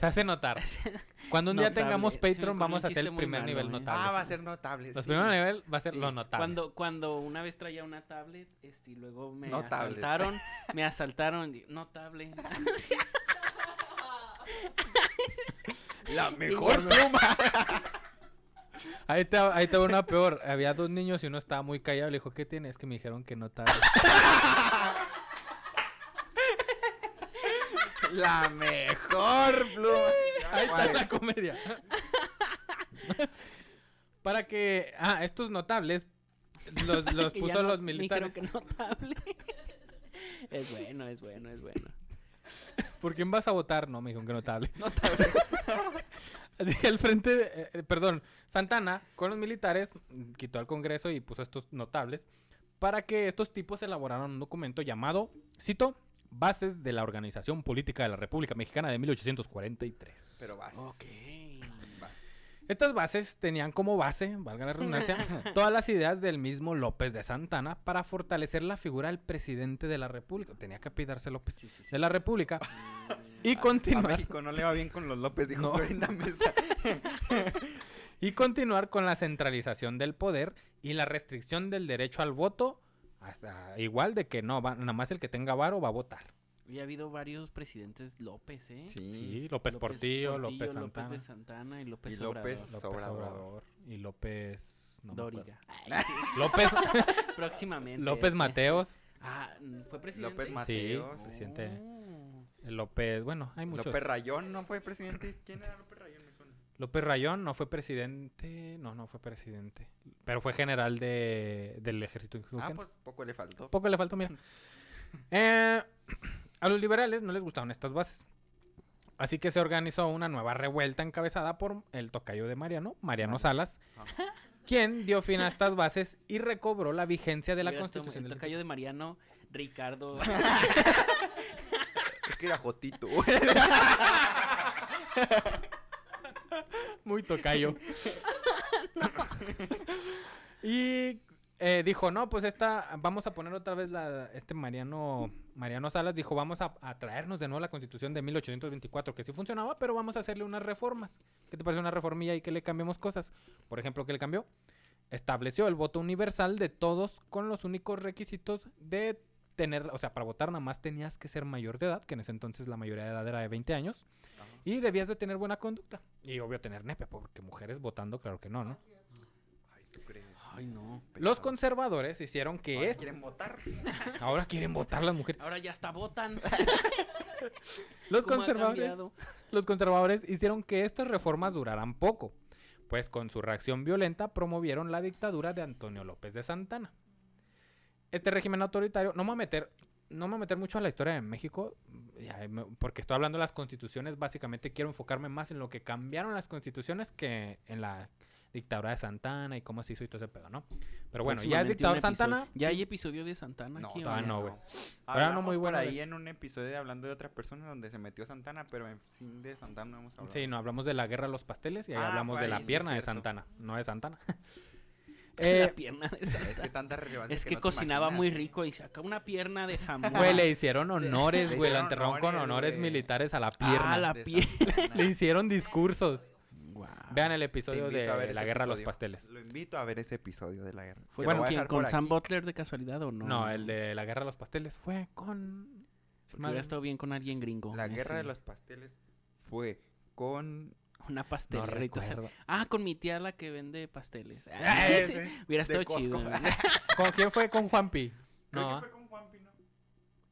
Se hace notar. Cuando un día Notable. tengamos Patreon, vamos a hacer el primer malo, nivel ¿eh? notable. Ah, va a ser notable. Los sí. primeros nivel va a ser Sí. los notables. Cuando, cuando una vez traía una tablet, este, y luego me Notable. asaltaron, me asaltaron, y- notable. La mejor pluma. Ahí te, ahí te va una peor. Había dos niños y uno estaba muy callado. Le dijo, ¿qué tienes? Es que me dijeron que notable. La mejor pluma. Ahí está Vale. la comedia. Para que... Ah, estos notables los, los puso no- los militares. que notable. es bueno, es bueno, es bueno. ¿Por quién vas a votar? No, me dijeron que notable. Así que el frente, de- eh, eh, perdón, Santana con los militares quitó al Congreso y puso estos notables para que estos tipos elaboraran un documento llamado, cito, Bases de la Organización Política de la República Mexicana de 1843. Pero vas. Ok. Estas bases tenían como base, valga la redundancia, todas las ideas del mismo López de Santana para fortalecer la figura del presidente de la República. Tenía que apidarse López. Sí, sí, sí. De la República. Y A continuar. México no le va bien con los López, dijo No. Mesa. y continuar con la centralización del poder y la restricción del derecho al voto, hasta igual de que no, va, nada más el que tenga varo va a votar. Y ha habido varios presidentes López, ¿eh? Sí. Sí, López, Portillo, López Santana, López de Santana y López, Y López Obrador. López Obrador. Obrador y López no. Dóriga. Ay, sí, López próximamente. López. Mateos, Ah, ¿fue presidente? López Mateos. Sí, presidente. Oh. López, bueno, hay muchos. López Rayón no fue presidente. ¿Quién era López Rayón? López Rayón no fue presidente, no, no fue presidente, pero fue general de, del ejército Ah, pues poco le faltó. Poco le faltó, mira. Eh, a los liberales no les gustaron estas bases. Así que se organizó una nueva revuelta encabezada por el tocayo de Mariano, Mariano Mariano. Salas, Ajá. quien dio fin a estas bases y recobró la vigencia de la constitución. El del- tocayo de Mariano, Ricardo. Es que era Jotito. Muy tocayo. y eh, dijo, no, pues esta, vamos a poner otra vez la, este Mariano, Mariano Salas dijo, vamos a, a traernos de nuevo la constitución de 1824, que sí funcionaba, pero vamos a hacerle unas reformas. ¿Qué te parece una reformilla y que le cambiemos cosas? Por ejemplo, ¿qué le cambió? Estableció el voto universal de todos con los únicos requisitos de tener, o sea, para votar nada más tenías que ser mayor de edad, que en ese entonces la mayoría de edad era de 20 años, y debías de tener buena conducta. Y obvio tener nepe, porque mujeres votando, claro que no, ¿no? Ay, ¿tú crees? Ay, no. Los conservadores hicieron que Ahora esto... quieren votar? Ahora quieren votar las mujeres. Ahora ya hasta votan. Los ¿Cómo ha conservadores, los conservadores hicieron que estas reformas duraran poco, pues con su reacción violenta promovieron la dictadura de Antonio López de Santana. Este régimen autoritario, no me voy a meter, no me voy a meter mucho a la historia de México, ya, me- porque estoy hablando de las constituciones, básicamente quiero enfocarme más en lo que cambiaron las constituciones que en la dictadura de Santana y cómo se hizo y todo ese pedo, ¿no? Pero bueno, ya es dictador Santana. ¿Ya hay episodio de Santana No, aquí? todavía no? no, güey. Era no muy bueno de- ahí en un episodio hablando de otra persona donde se metió Santana, pero en fin de Santana no hemos hablado. Sí, no, hablamos de la guerra a los pasteles y ahí Ah, hablamos de la sí, pierna de. Santana, no de Santana. Eh, la pierna de Es que tanta relevancia. Es que, no te cocinaba muy rico y saca una pierna de jamón. Güey, le hicieron honores, Le güey. Hicieron enterraron con honores, militares a la pierna. Ah, la De. Santana. Le hicieron discursos. Vean el episodio de La Guerra a los. Pasteles. Lo invito a ver ese episodio de la guerra. ¿Fue lo a quién? ¿Con Sam aquí. Butler de casualidad o no? No, el de La Guerra a los Pasteles fue con... Porque hubiera estado bien con alguien gringo. La guerra de los pasteles fue con. Una No se- recuerdo. Ah, con mi tía la que vende pasteles. Ah, Ah, sí. Hubiera de estado Costco. chido. ¿Con quién fue? Con Juanpi. Creo que No. fue con Juanpi, ¿no?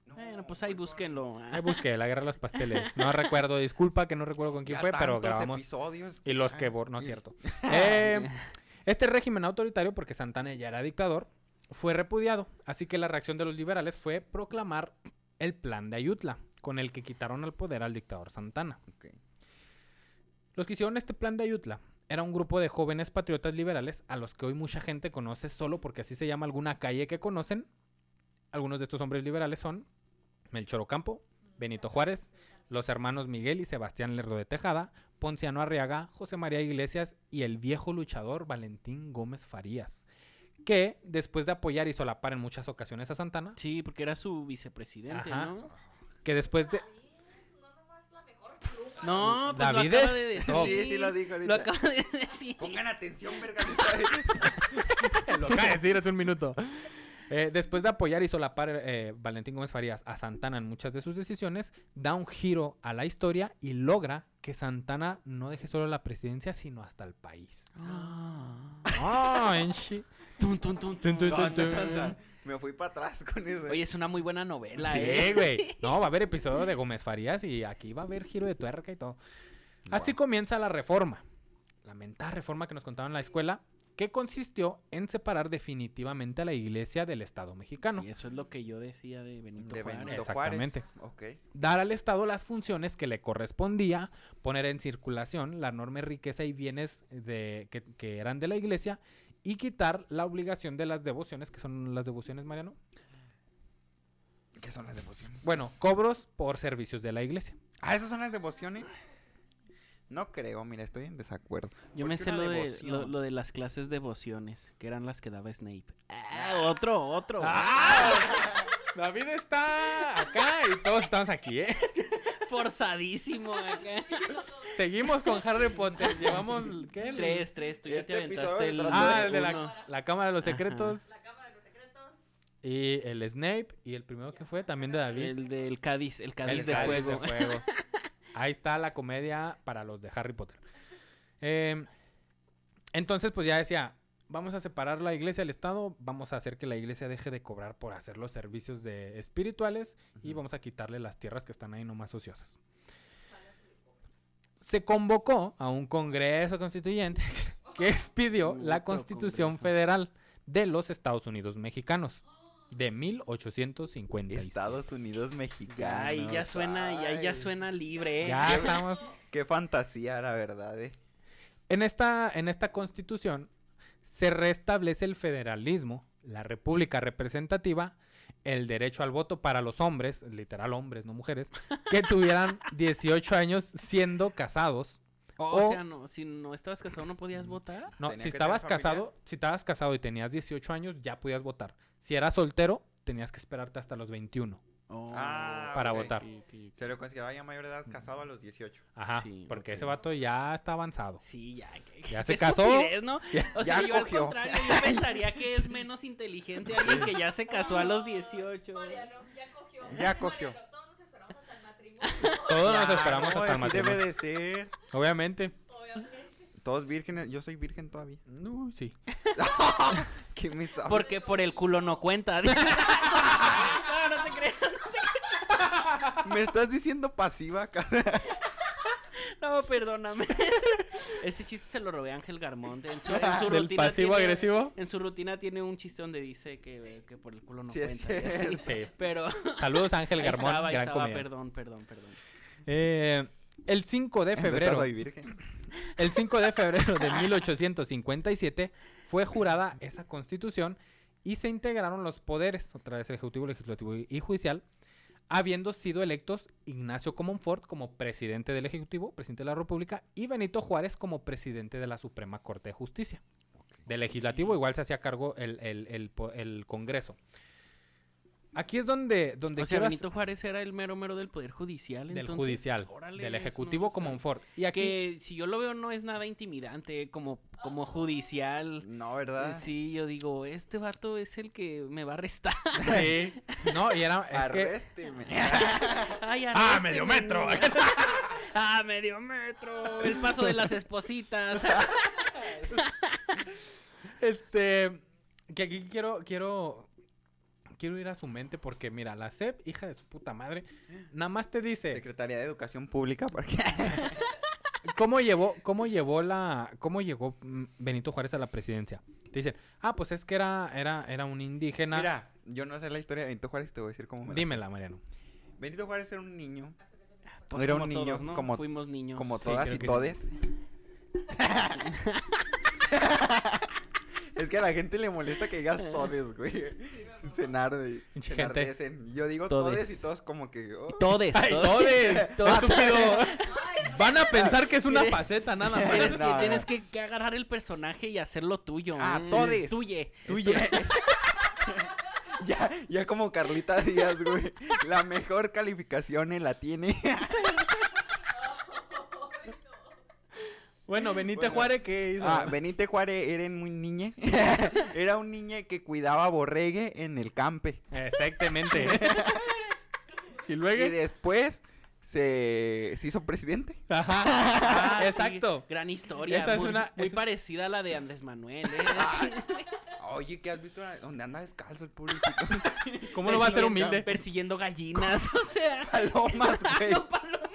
No, Bueno, pues ahí búsquenlo. Ahí busqué La Guerra a los Pasteles. No recuerdo, disculpa que no recuerdo con quién Ya fue, pero grabamos... episodios Y los que... No es cierto. Eh, este régimen autoritario, porque Santana ya era dictador, fue repudiado. Así que la reacción de los liberales fue proclamar el Plan de Ayutla, con el que quitaron al poder al dictador Santana. Ok. Los que hicieron este plan de Ayutla era un grupo de jóvenes patriotas liberales a los que hoy mucha gente conoce solo porque así se llama alguna calle que conocen. Algunos de estos hombres liberales son Melchor Ocampo, Benito Juárez, los hermanos Miguel y Sebastián Lerdo de Tejada, Ponciano Arriaga, José María Iglesias y el viejo luchador Valentín Gómez Farías, que después de apoyar y solapar en muchas ocasiones a Santana, Sí, porque era su vicepresidente, Ajá. ¿no? que después de... No, pues David lo acaba es de decir. Sí, sí lo dijo Lo ahorita. acaba de decir. Pongan atención, verga. lo acaba de decir hace un minuto. Eh, después de apoyar y solapar eh, Valentín Gómez Farías a Santana en muchas de sus decisiones, da un giro a la historia y logra que Santana no deje solo la presidencia, sino hasta el país. Ah. Ah, en Me fui para atrás con eso. Oye, es una muy buena novela, Sí, ¿eh? güey. No, va a haber episodio de Gómez Farías y aquí va a haber giro de tuerca y todo. Así comienza la reforma. La mentada reforma que nos contaban en la escuela, que consistió en separar definitivamente a la iglesia del Estado mexicano. Sí, eso es lo que yo decía de Benito de Juárez. Benito Exactamente. Juárez. Ok. dar al Estado las funciones que le correspondía, poner en circulación la enorme riqueza y bienes de, que, que eran de la iglesia y quitar la obligación de las devociones, que son las devociones, Mariano. ¿Qué son las devociones? Bueno, cobros por servicios de la iglesia. Ah, ¿esas son las devociones? No creo, mira, estoy en desacuerdo. Yo me sé lo de, lo, lo de las clases devociones, que eran las que daba Snape. Ah, otro, otro. ¡Ah! David está acá y todos estamos aquí, ¿eh? Forzadísimo acá. Seguimos con Harry Potter. Llevamos, ¿qué? Tres, tres. Tú ya Este te aventaste el. Ah, de el de la, la Cámara de los Ajá. Secretos La Cámara de los Secretos. y el Snape y el primero que fue también de David. El del Cádiz, el Cádiz El de Cádiz fuego. fuego. Ahí está la comedia para los de Harry Potter. Eh, entonces, pues ya decía, vamos a separar la iglesia del Estado, vamos a hacer que la iglesia deje de cobrar por hacer los servicios de espirituales y vamos a quitarle las tierras que están ahí nomás ociosas. Se convocó a un congreso constituyente que expidió la Constitución congreso. Federal de los Estados Unidos mexicanos de 1856. Estados Unidos mexicanos. Ya, y ya suena, ya, ya Ay, suena libre, ¿eh? Ya estamos Qué fantasía, la verdad, eh. En esta, en esta constitución se restablece el federalismo, la república representativa, el derecho al voto para los hombres, literal hombres, no mujeres, que tuvieran 18 años siendo casados. O, O- sea, no, si no estabas casado no podías votar. No, Tenía si estabas casado, si estabas casado y tenías 18 años, ya podías votar. Si eras soltero, tenías que esperarte hasta los 21. Oh, Ah, Para votar. ok, ok, ok. Se lo consideraba ya mayor de edad casado a los 18. Ajá, Sí, porque ese vato ya está avanzado. Sí, ya. que- Ya se casó. ¿no? Ya- O sea, yo al contrario, yo pensaría que es menos inteligente alguien que ya se casó a los 18. Mariano, ya cogió. Ya cogió. Mariano, todos nos esperamos hasta el matrimonio. Todos nos esperamos no, hasta el así debe matrimonio. de ser. Obviamente. Obviamente. Todos vírgenes. Yo soy virgen todavía. No, sí. ¿Qué me sabe? Porque por el culo no cuenta. no, no te creas. ¿Me estás diciendo pasiva? No, perdóname. Ese chiste se lo robé a Ángel Garmonte. En su, en su Del rutina pasivo tiene- agresivo. En su rutina tiene un chiste donde dice que, que por el culo no Sí, cuenta. Sí. Pero Saludos Ángel ahí Garmón, estaba, gran estaba, perdón, perdón, perdón. Eh, el 5 de febrero, el 5 de febrero de 1857 fue jurada esa constitución y se integraron los poderes, otra vez el ejecutivo, legislativo y judicial, habiendo sido electos Ignacio Comonfort como presidente del ejecutivo, presidente de la República, y Benito Juárez como presidente de la Suprema Corte de Justicia. Del legislativo igual se hacía cargo el, el- el Congreso. Aquí es donde, donde O sea, Benito Juárez era el mero mero del Poder Judicial. del entonces, judicial, órale, del no ejecutivo como un. Ford. Y aquí Que si yo lo veo no es nada intimidante como, como judicial. No, ¿verdad? Sí, yo digo, este vato es el que me va a arrestar. Sí. No, y era es que Arrésteme. Ay, Ah, medio metro. ah, medio metro. El paso de las espositas. este que aquí quiero quiero quiero ir a su mente porque mira, la SEP, hija de su puta madre, nada más te dice Secretaría de Educación Pública, porque cómo llevó cómo llevó la cómo llegó Benito Juárez a la presidencia. Te dicen, "Ah, pues es que era era era un indígena." Mira, yo no sé la historia de Benito Juárez, te voy a decir cómo me. Dímela, Mariano. Benito Juárez era un niño, Pues Era como un niño, todos, ¿no? como- Fuimos niños. como todas y que sí. es que a la gente le molesta que digas todes, güey. Cenar de enardecen. Yo digo Todes. todes y todos como que... oh. Todes. ¡Ay, todes. todes! Estúpido. Van a pensar que es una faceta nada más. Tienes, que, No, no. tienes que, que agarrar el personaje y hacerlo tuyo. Ah, Mm, todes. Tuye. Tuya. ya, ya como Carlita Díaz, güey. La mejor calificación en la tiene. Bueno, Bueno. Juárez, ¿qué hizo? Ah, Benito Juárez era muy niñe. era un niño que cuidaba borregue en el campe. Exactamente. y Y luego. después se, se hizo presidente. Ajá. Ah, sí, Exacto. gran historia. Esa es una- muy esa parecida a la de Andrés Manuel. ¿eh? Sí. Oye, ¿qué has visto? Donde anda descalzo el pobrecito. ¿Cómo no va a ser humilde? Persiguiendo gallinas. O sea. Palomas, güey. no, palomas.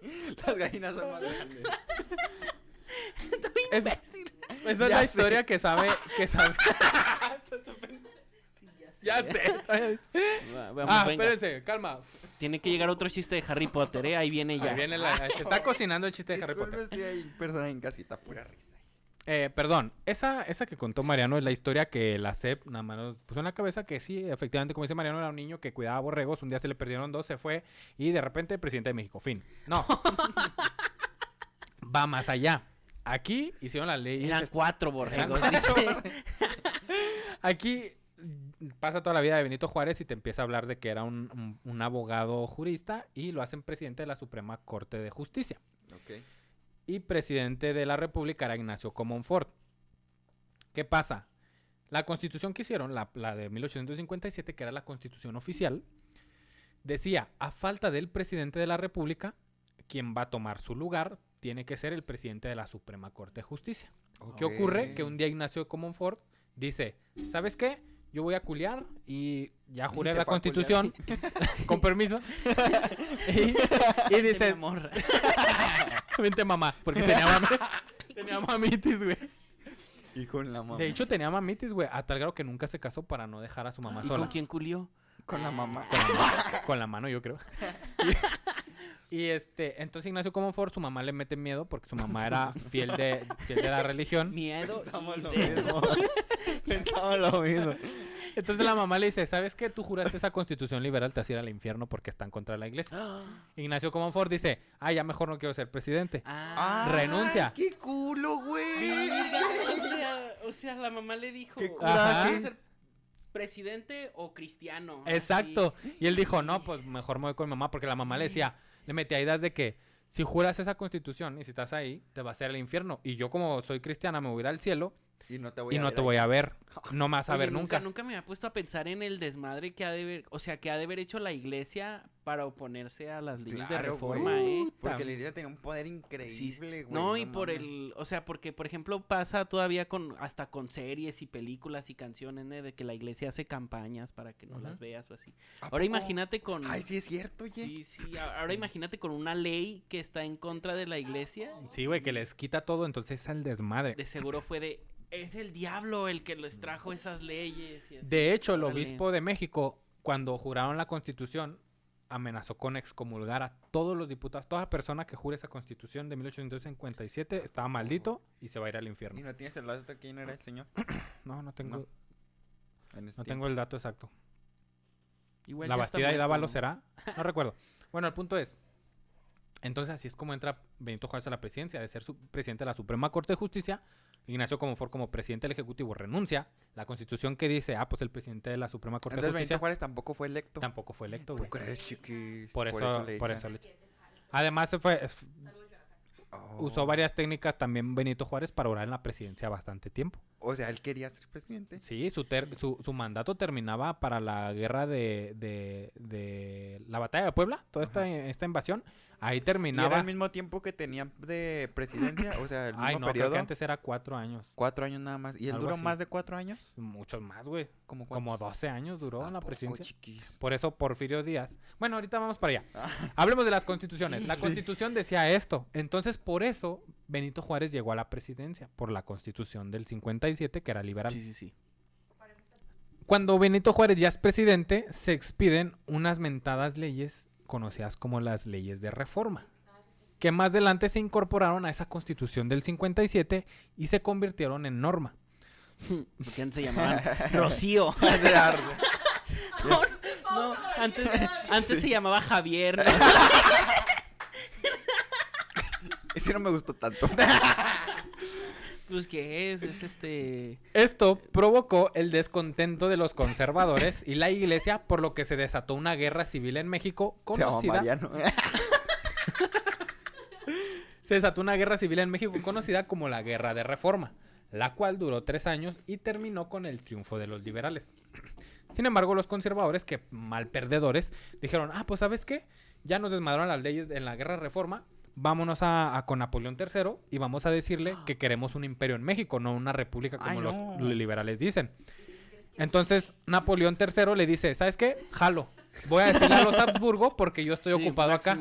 Las gallinas son más grandes. Es- esa es Ya la sé. historia que sabe. Que sabe. ya sé. Va- vamos, Ah, venga. espérense, calma. Tiene que llegar otro chiste de Harry Potter, ¿eh? Ahí viene ya. Ahí viene la- se está cocinando el chiste de Harry Disculpe, Potter. estoy ahí, persona en casita, pura risa. Eh, perdón, esa, esa que contó Mariano es la historia que la CEP nada más nos puso en la cabeza que sí, efectivamente, como dice Mariano, era un niño que cuidaba borregos, un día se le perdieron dos, se fue y de repente presidente de México, fin. No. Va más allá. Aquí hicieron la ley. Eran cuatro borregos, Eran dice. Aquí pasa toda la vida de Benito Juárez y te empieza a hablar de que era un, un- un abogado jurista y lo hacen presidente de la Suprema Corte de Justicia. Ok. Y presidente de la República era Ignacio Comonfort. ¿Qué pasa? La constitución que hicieron, la, la de 1857, que era la constitución oficial, decía, a falta del presidente de la República, quien va a tomar su lugar tiene que ser el presidente de la Suprema Corte de Justicia. ¿Qué ocurre? Que un día Ignacio Comonfort dice, ¿sabes qué? Yo voy a culiar y ya juré la constitución, con permiso. y, y dice. Vente mamá, porque tenía, mami- tenía mamitis, güey. Y con la mamá. De hecho, tenía mamitis, güey, a tal grado que nunca se casó para no dejar a su mamá ¿Y sola. con quién culió? con la mamá. Con la mano, con la mano, yo creo. Y, y, este, entonces Ignacio Comonfort, su mamá le mete miedo porque su mamá era fiel de, fiel de la religión. Miedo. Pensamos lo mismo. Pensamos lo mismo. Entonces la mamá le dice, ¿sabes qué? Tú juraste esa constitución liberal, te vas a ir al infierno porque está en contra de la iglesia. Ignacio Comonfort dice, ah, ya mejor no quiero ser presidente. ah, Renuncia. ¡Qué culo, güey! o sea, o sea, la mamá le dijo, Qué coraje. ¿quieres ser presidente o cristiano? Exacto. Y él dijo, no, pues mejor me voy con mi mamá, porque la mamá le decía, le metía ideas de que si juras esa constitución y si estás ahí, te va a hacer el infierno. Y yo como soy cristiana me voy a ir al cielo Y no te voy y a no ver te ahí. voy a ver. No vas a Oye, ver nunca. Nunca me había puesto a pensar en el desmadre que ha de ver, o sea, que ha de haber hecho la iglesia para oponerse a las leyes de reforma, güey. ¿eh? Porque la iglesia tenía un poder increíble, güey. No, y por el, o sea, porque por ejemplo pasa todavía con hasta con series y películas y canciones ¿eh? de que la iglesia hace campañas para que no las veas o así. ¿A Ahora poco? imagínate con Ay, sí es cierto, oye. Sí, sí, ahora imagínate con una ley que está en contra de la iglesia. Sí, güey, que les quita todo, entonces es el desmadre. De seguro fue de es el diablo el que les trajo esas leyes. y así. De hecho, el obispo de México, cuando juraron la constitución, amenazó con excomulgar a todos los diputados, toda persona que jure esa constitución de 1857 estaba maldito y se va a ir al ¿Y infierno. no tienes el dato de quién era el señor? No, no tengo, En ese no tengo el dato exacto. Igual ¿La Bastida y Dávalos ¿no? será? No recuerdo. Bueno, el punto es, Entonces así es como entra Benito Juárez a la presidencia, de ser su presidente de la Suprema Corte de Justicia. Ignacio Comonfort como presidente del Ejecutivo renuncia. La constitución que dice, ah, pues el presidente de la Suprema Corte Entonces de Benito Justicia Juárez tampoco fue electo. tampoco fue electo, ¿Tú crees, chiquis? Por eso, le por eso le- Además se fue, Saludos, Jonathan. Oh. usó varias técnicas también Benito Juárez para orar en la presidencia bastante tiempo. O sea, él quería ser presidente. Sí, su, ter- su, su mandato terminaba para la guerra de, de, de la batalla de Puebla, toda esta, esta invasión. Ahí Y era terminaba. al mismo tiempo que tenía de presidencia, o sea, el mismo Ay, no, creo periodo. que antes era cuatro años. Cuatro años nada más. ¿Y él duró así. más de cuatro años? Muchos más, güey. ¿Como Como 12 años duró en la ¿A poco, presidencia. chiquis? Por eso Porfirio Díaz. Bueno, ahorita vamos para allá. Hablemos de las constituciones. La constitución decía esto. Entonces, por eso Benito Juárez llegó a la presidencia. Por la constitución del 57, que era liberal. Sí, sí, sí. Cuando Benito Juárez ya es presidente, se expiden unas mentadas leyes conocidas como las leyes de reforma, que más adelante se incorporaron a esa constitución del 57 y se convirtieron en norma. Porque antes se llamaban Rocío. no, no, antes, antes se llamaba Javier. ¿no? Ese no me gustó tanto. Pues, ¿qué es? Es este... Esto provocó el descontento de los conservadores y la iglesia, por lo que se desató una guerra civil en México Se llama conocida. Se desató una guerra civil en México conocida como la Guerra de Reforma, la cual duró tres años y terminó con el triunfo de los liberales. Sin embargo, los conservadores, que mal perdedores, dijeron, ah, pues ¿sabes qué? Ya nos desmadraron las leyes en la Guerra de Reforma, vámonos a, a con Napoleón III y vamos a decirle que queremos un imperio en México, no una república como Ay, los liberales dicen. Entonces, Napoleón III le dice, ¿sabes qué? Jalo. Voy a decirle a los Habsburgo porque yo estoy sí, ocupado acá.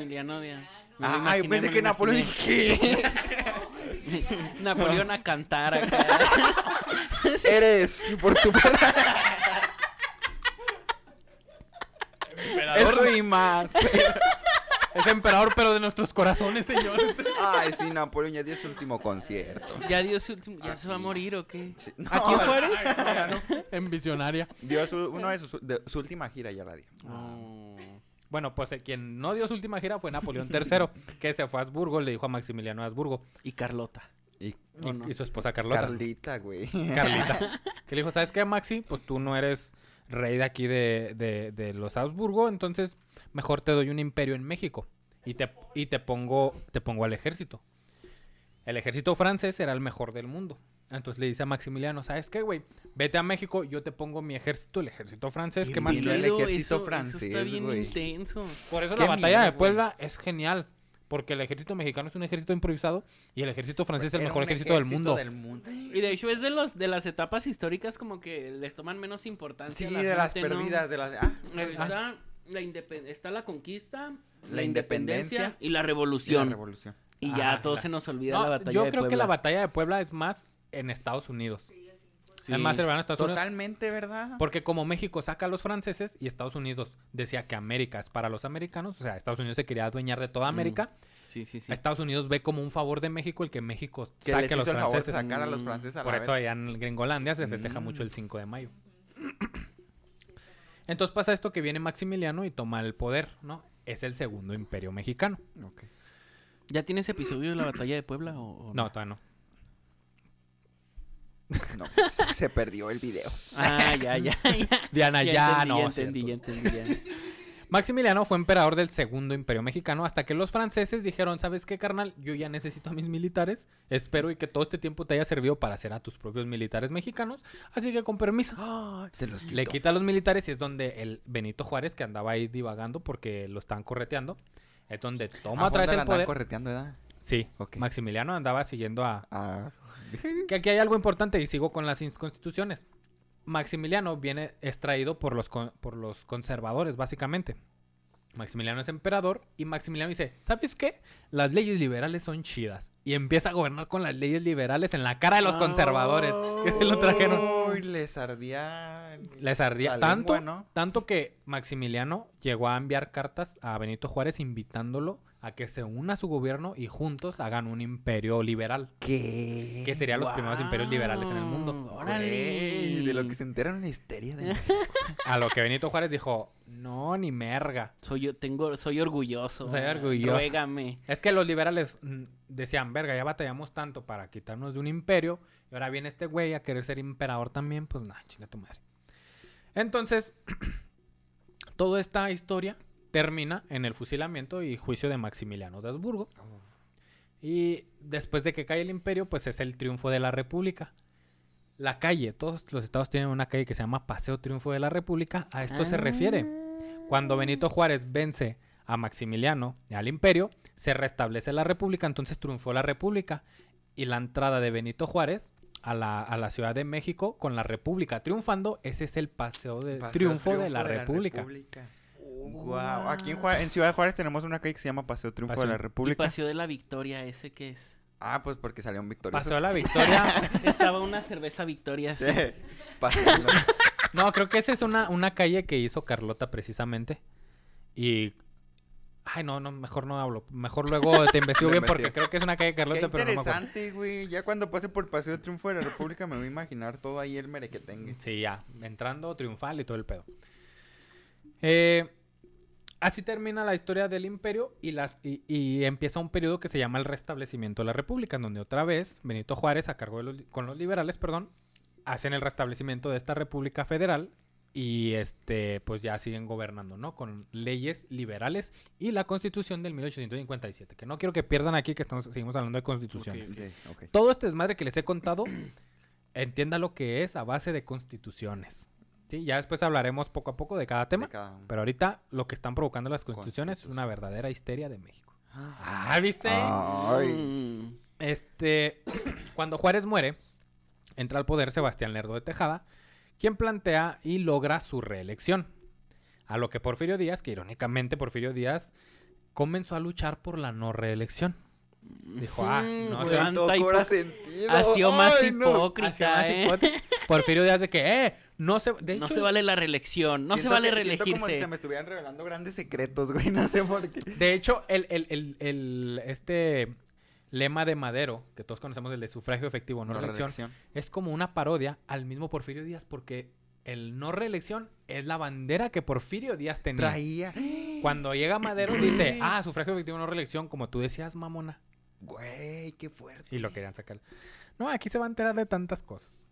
Ah, yo imaginé, pensé que Napoleón. ¿qué? Napoleón a cantar acá. Eres por tu Eso y más. Es emperador, pero de nuestros corazones, señor. Ay, sí, Napoleón ya dio su último concierto. ¿Ya dio su último- ¿Ya Ah, se va a morir o qué? Sí, no, ¿Aquí en Juárez? en Visionaria. Dio su, uno de sus, de- su última gira ya la dio. Oh. Bueno, pues eh, quien no dio su última gira fue Napoleón III, que se fue a Habsburgo, le dijo a Maximiliano de Habsburgo Y Carlota. Y y, ¿O no? y su esposa Carlota. Carlita, güey. Carlita. Que le dijo, ¿sabes qué, Maxi? Pues tú no eres rey de aquí de, de- de los Habsburgo, entonces mejor te doy un imperio en México y te, y te pongo te pongo al ejército. El ejército francés era el mejor del mundo. Entonces le dice a Maximiliano, ¿sabes qué, güey? Vete a México, yo te pongo mi ejército, el ejército francés, Qué ¿qué más el ejército eso- francés, Eso está bien intenso. Por eso Qué la batalla de miedo. Puebla es genial. Porque el ejército mexicano es un ejército improvisado y el ejército francés es el mejor ejército, del mundo. del mundo. Y de hecho es de los de las etapas históricas como que les toman menos importancia. Sí, la de las perdidas, de las... ah, Está la, independ- está la conquista, la, La independencia, independencia y la y la revolución. revolución. Y ya Ah, todo la- se nos olvida No, la batalla yo de creo que la Puebla. batalla de Puebla es más en Estados Unidos. Sí. Es más cercano a Estados Unidos. Totalmente, ¿verdad? Porque como México saca a los franceses y Estados Unidos decía que América es para los americanos, o sea, Estados Unidos se quería adueñar de toda Mm, América, Sí, sí, sí. Estados Unidos ve como un favor de México el que México que saque les a los el favor de franceses. sacar a los Mm, franceses a Por la eso vez. allá en Gringolandia se festeja mucho el Mm. 5 de mayo. Entonces pasa esto que viene Maximiliano y toma el poder, ¿no? Es el segundo imperio mexicano. Ok. ¿Ya tienes episodio de la batalla de Puebla o, o No, todavía no. No, se perdió el video. Ah, ya, ya, ya. Diana, ya, entendí, no. ya entendí, ya entendí, ya. Maximiliano fue emperador del segundo imperio mexicano hasta que los franceses dijeron, ¿sabes qué, carnal? Yo ya necesito a mis militares. Espero y que todo este tiempo te haya servido para hacer a tus propios militares mexicanos. Así que con permiso. Se los Le quitó. quita a los militares y es donde el Benito Juárez, que andaba ahí divagando porque lo estaban correteando, es donde toma Ah, otra vez el poder. correteando, ¿verdad? Sí. Maximiliano andaba siguiendo a... Ah, Que aquí hay algo importante y sigo con las constituciones. Maximiliano viene extraído por los, con- por los conservadores, básicamente. Maximiliano es emperador y Maximiliano dice, ¿sabes qué? Las leyes liberales son chidas. Y empieza a gobernar con las leyes liberales en la cara de los conservadores. Que se lo trajeron. Uy, les ardía. Les ardía la tanto, lengua, ¿no? tanto que Maximiliano llegó a enviar cartas a Benito Juárez invitándolo a que se una a su gobierno y juntos hagan un imperio liberal, ¿Qué? que serían los primeros imperios liberales en el mundo. Órale. De lo que se enteran en la histeria de A lo que Benito Juárez dijo, no, ni merga. Soy yo, tengo, soy orgulloso. Soy orgulloso. Ruégame. Es que los liberales mm, decían, verga, ya batallamos tanto para quitarnos de un imperio, y ahora viene este güey a querer ser emperador también, pues nada, chinga tu madre. Entonces, toda esta historia termina en el fusilamiento y juicio de Maximiliano de Habsburgo. Y después de que cae el imperio, pues es el triunfo de la república. La calle, todos los estados tienen una calle que se llama Paseo Triunfo de la República, a esto se refiere. Cuando Benito Juárez vence a Maximiliano y al imperio, se restablece la república, entonces triunfó la república. Y la entrada de Benito Juárez a la, a la Ciudad de México con la república triunfando, ese es el paseo de Paseo triunfo, de la república. Guau, Aquí en, Juárez- en Ciudad Juárez tenemos una calle que se llama Paseo Triunfo Paseo- de la Y República. Paseo de la Victoria, ¿ese qué es? Ah, pues porque salieron victoriosos. Paseo de la Victoria. Estaba una cerveza Victoria así. Paseo- No, creo que esa es una, una calle que hizo Carlota precisamente. Y... Ay, no, no, mejor no hablo. Mejor luego te investigo bien porque creo que es una calle de Carlota, pero no me acuerdo. interesante, güey. Ya cuando pase por Paseo de Triunfo de la República me voy a imaginar todo ahí el merequetengue. Sí, ya, entrando triunfal y todo el pedo. Eh, así termina la historia del imperio y, las, y, y empieza un periodo que se llama el restablecimiento de la república, en donde otra vez Benito Juárez, a cargo de los, con los liberales, perdón, hacen el restablecimiento de esta república federal y este pues ya siguen gobernando, ¿no? Con leyes liberales y la constitución del 1857, que no quiero que pierdan aquí que estamos, seguimos hablando de constituciones. Todo este desmadre que les he contado, entienda lo que es a base de constituciones. Sí, ya después hablaremos poco a poco de cada tema. De cada uno. Pero ahorita lo que están provocando las constituciones es una verdadera histeria de México. Ah, Ah, ¿viste? Ay. Mm. Este, cuando Juárez muere, entra al poder Sebastián Lerdo de Tejada, quien plantea y logra su reelección. A lo que Porfirio Díaz, que irónicamente Porfirio Díaz comenzó a luchar por la no reelección. Dijo, ah, Mm, no güey, se Güey, van tanta todo cobra sentido. Ha sido más no. hipócrita, más ¿eh? Porfirio Díaz de que, eh, no se... De No hecho, se vale la reelección, no se vale siento como si reelegirse. se me estuvieran revelando grandes secretos, güey. No sé por qué. De hecho, el, el- el- el- este lema de Madero, que todos conocemos, el de sufragio efectivo, no, No, reelección, reelección. es como una parodia al mismo Porfirio Díaz, porque el no reelección es la bandera que Porfirio Díaz tenía. Traía. Cuando llega Madero dice, ah, sufragio efectivo, no reelección, como tú decías, mamona. Güey, qué fuerte. Y lo querían sacar. No, aquí se va a enterar de tantas cosas.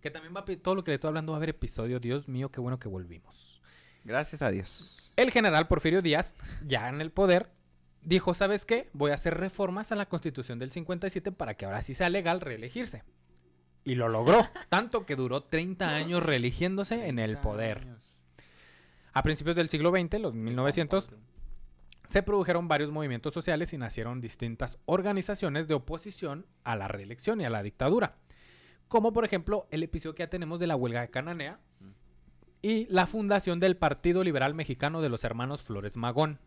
Que también va a... Todo lo que le estoy hablando va a haber episodio. Dios mío, qué bueno que volvimos. Gracias a Dios. El general Porfirio Díaz, ya en el poder, dijo, ¿sabes qué? Voy a hacer reformas a la constitución del 57 para que ahora sí sea legal reelegirse. Y lo logró, tanto que duró 30 años reeligiéndose en el 30 poder. años. A principios del siglo XX, los 1900, se produjeron varios movimientos sociales y nacieron distintas organizaciones de oposición a la reelección y a la dictadura. Como por ejemplo el episodio que ya tenemos de la huelga de Cananea y la fundación del Partido Liberal Mexicano de los Hermanos Flores Magón.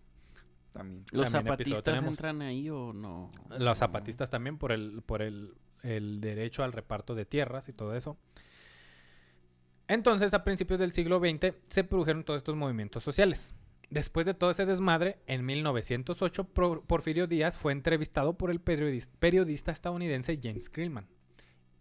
También. ¿Los También zapatistas entran ahí o no? Los zapatistas también por el, por el, el derecho al reparto de tierras y todo eso. Entonces, a principios del siglo XX se produjeron todos estos movimientos sociales. Después de todo ese desmadre, en 1908 Pro- Porfirio Díaz fue entrevistado por el periodis- periodista estadounidense James Krillman.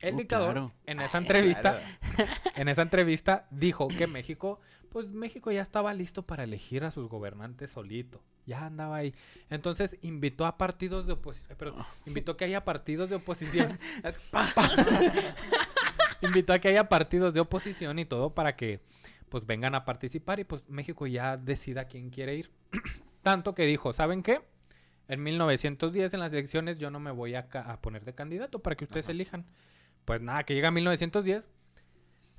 El Oh, dictador claro. en esa entrevista Claro. en esa entrevista dijo que México, pues México ya estaba listo para elegir a sus gobernantes solito. Ya andaba ahí. Entonces invitó a partidos de oposición, perdón, invitó que haya partidos de oposición. invitó a que haya partidos de oposición y todo para que pues vengan a participar y pues México ya decida quién quiere ir. Tanto que dijo, ¿saben qué? En 1910 en las elecciones yo no me voy a, poner de candidato para que ustedes Ajá. elijan. Pues nada, que llega 1910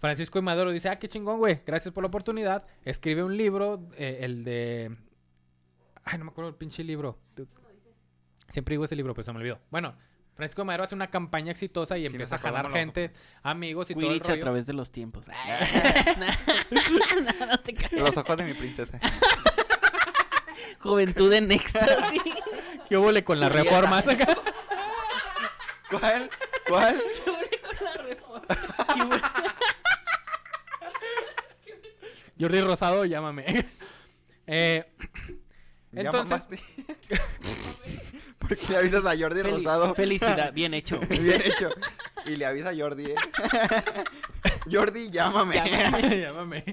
Francisco y Maduro dice, ah, qué chingón, güey, gracias por la oportunidad. Escribe un libro, eh, el de... Ay, no me acuerdo el pinche libro. Siempre digo ese libro, pero se me olvidó. Bueno, Francisco Madero hace una campaña exitosa y Sí, empieza a jalar gente, amigos y todo el Quidditch a través de los tiempos. no, no te creas. Los ojos de mi princesa. Juventud en éxtasis. ¿Qué hubo con las reformas? ¿Cuál? ¿Cuál? con la reforma. Jordi Rosado, llámame. eh, Entonces- mamaste. ¿Por qué le avisas a Jordi Fel- Rosado? Felicidad, bien hecho. Bien hecho. Y le avisa a Jordi, ¿eh? Jordi, llámame. Llámame.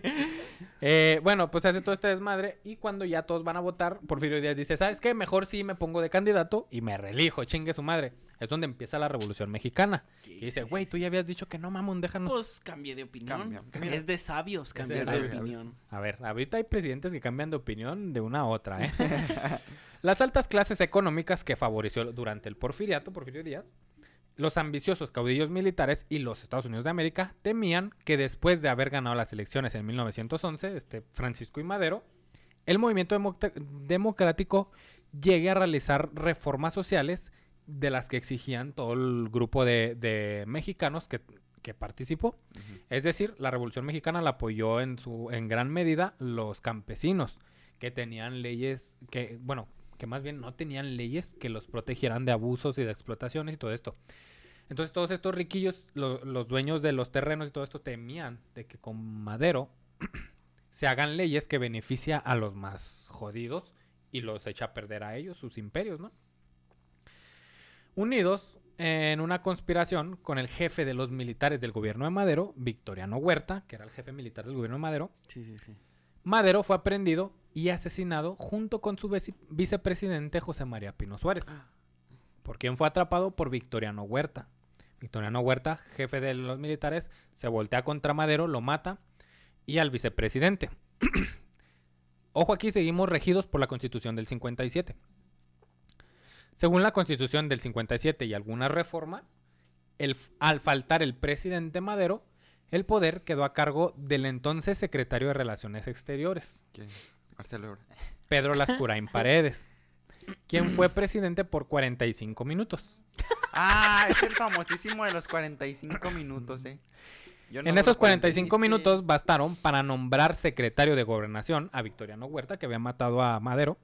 Eh, bueno, pues hace todo este desmadre y cuando ya todos van a votar, Porfirio Díaz dice, ¿sabes qué? Mejor sí me pongo de candidato y me relijo, chingue su madre. Es donde empieza la Revolución Mexicana. Y dice, güey, tú ya habías dicho que no, mamón, déjanos. Pues cambié de opinión. Cambia. Es de sabios cambiar de, sabios. opinión. A ver, ahorita hay presidentes que cambian de opinión de una a otra, ¿eh? Las altas clases económicas que favoreció durante el porfiriato, Porfirio Díaz, los ambiciosos caudillos militares y los Estados Unidos de América temían que después de haber ganado las elecciones en 1911, este Francisco y Madero, el movimiento democ- democrático llegue a realizar reformas sociales de las que exigían todo el grupo de, de mexicanos que, que participó. Es decir, la Revolución Mexicana la apoyó en su en gran medida los campesinos que tenían leyes que bueno, que más bien no tenían leyes que los protegieran de abusos y de explotaciones y todo esto. Entonces todos estos riquillos, lo- los dueños de los terrenos y todo esto temían de que con Madero se hagan leyes que beneficia a los más jodidos y los echa a perder a ellos, sus imperios, ¿no? Unidos en una conspiración con el jefe de los militares del gobierno de Madero, Victoriano Huerta, que era el jefe militar del gobierno de Madero, Sí, sí, sí. Madero fue aprendido y asesinado junto con su vice- vicepresidente José María Pino Suárez. ¿Por quién fue atrapado? Por Victoriano Huerta. Victoriano Huerta, jefe de los militares, se voltea contra Madero, lo mata y al vicepresidente. Ojo aquí, seguimos regidos por la Constitución del 57. Según la Constitución del 57 y algunas reformas, el- al faltar el presidente Madero, el poder quedó a cargo del entonces secretario de Relaciones Exteriores, ¿Quién? Marcelo Ebrard. Pedro Lascurain Paredes, quien fue presidente por 45 minutos. Ah, es el famosísimo de los 45 minutos, ¿eh? Yo no en esos lo 45 ¿viste? minutos bastaron para nombrar secretario de gobernación a Victoriano Huerta, que había matado a Madero,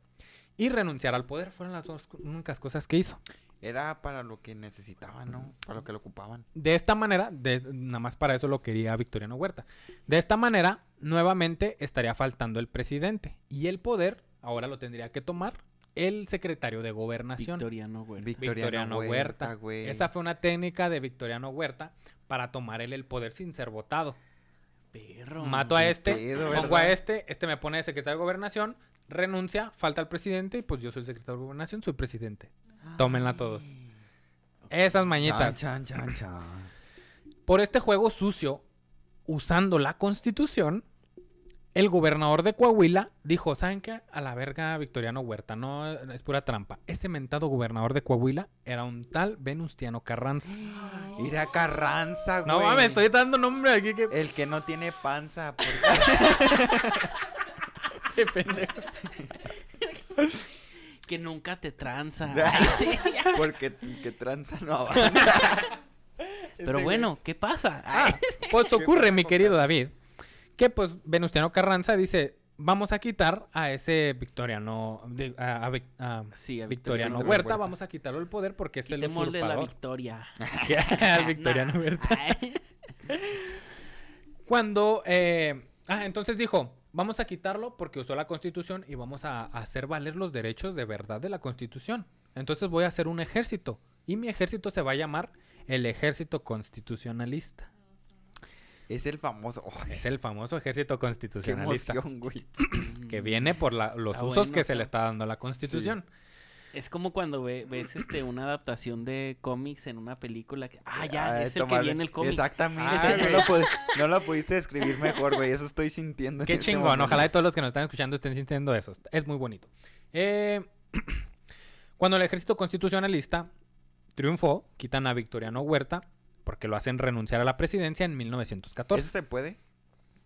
y renunciar al poder. Fueron las dos únicas cosas que hizo. Era para lo que necesitaban, ¿no? Para lo que lo ocupaban. De esta manera, de- nada más para eso lo quería Victoriano Huerta. De esta manera, nuevamente estaría faltando el presidente. Y el poder ahora lo tendría que tomar el secretario de gobernación. Victoriano, güey. Victoriano, Huerta. güey. Esa fue una técnica de Victoriano Huerta para tomar él el poder sin ser votado. Perro. Mato a este, pedo, pongo a este, este me pone de secretario de gobernación, renuncia, falta el presidente y pues yo soy el secretario de gobernación, soy presidente. Tómenla todos. Esas mañitas. Chan, chan. Por este juego sucio, usando la constitución, el gobernador de Coahuila dijo, ¿saben qué? A la verga Victoriano Huerta, no es pura trampa. Ese mentado gobernador de Coahuila era un tal Venustiano Carranza. Mira Carranza, güey. No mames, estoy dando nombre aquí que... El que no tiene panza. porque- Qué pendejo. Que nunca te tranza. Porque el que tranza no avanza. Pero bueno, ¿qué pasa? Ah, pues ocurre, mi querido David, que pues Venustiano Carranza dice, vamos a quitar a ese Victoriano, a, a a sí, a Victoriano Victoriano Huerta, Huerta. vamos a quitarlo el poder porque es el Quitémosle la usurpador. victoria. Victoriano Nah. Huerta. Cuando, eh, ah, entonces dijo, vamos a quitarlo porque usó la constitución y vamos a, a hacer valer los derechos de verdad de la constitución. Entonces voy a hacer un ejército y mi ejército se va a llamar el ejército constitucionalista. Es el famoso. Oh, Es el famoso ejército qué constitucionalista emoción, güey. que viene por la- los Está usos bueno, que se le está- está dando a la constitución. Es como cuando ve- ves este una adaptación de cómics en una película que ah ya Ay, es el que viene el cómic. Exactamente. Ah, no, lo pu- no lo pudiste describir mejor, güey. Eso estoy sintiendo. en Qué este chingón, momento. ojalá y todos los que nos están escuchando estén sintiendo eso. Es muy bonito. Eh, cuando el ejército constitucionalista triunfó, quitan a Victoriano Huerta porque lo hacen renunciar a la presidencia en 1914. ¿Eso se puede?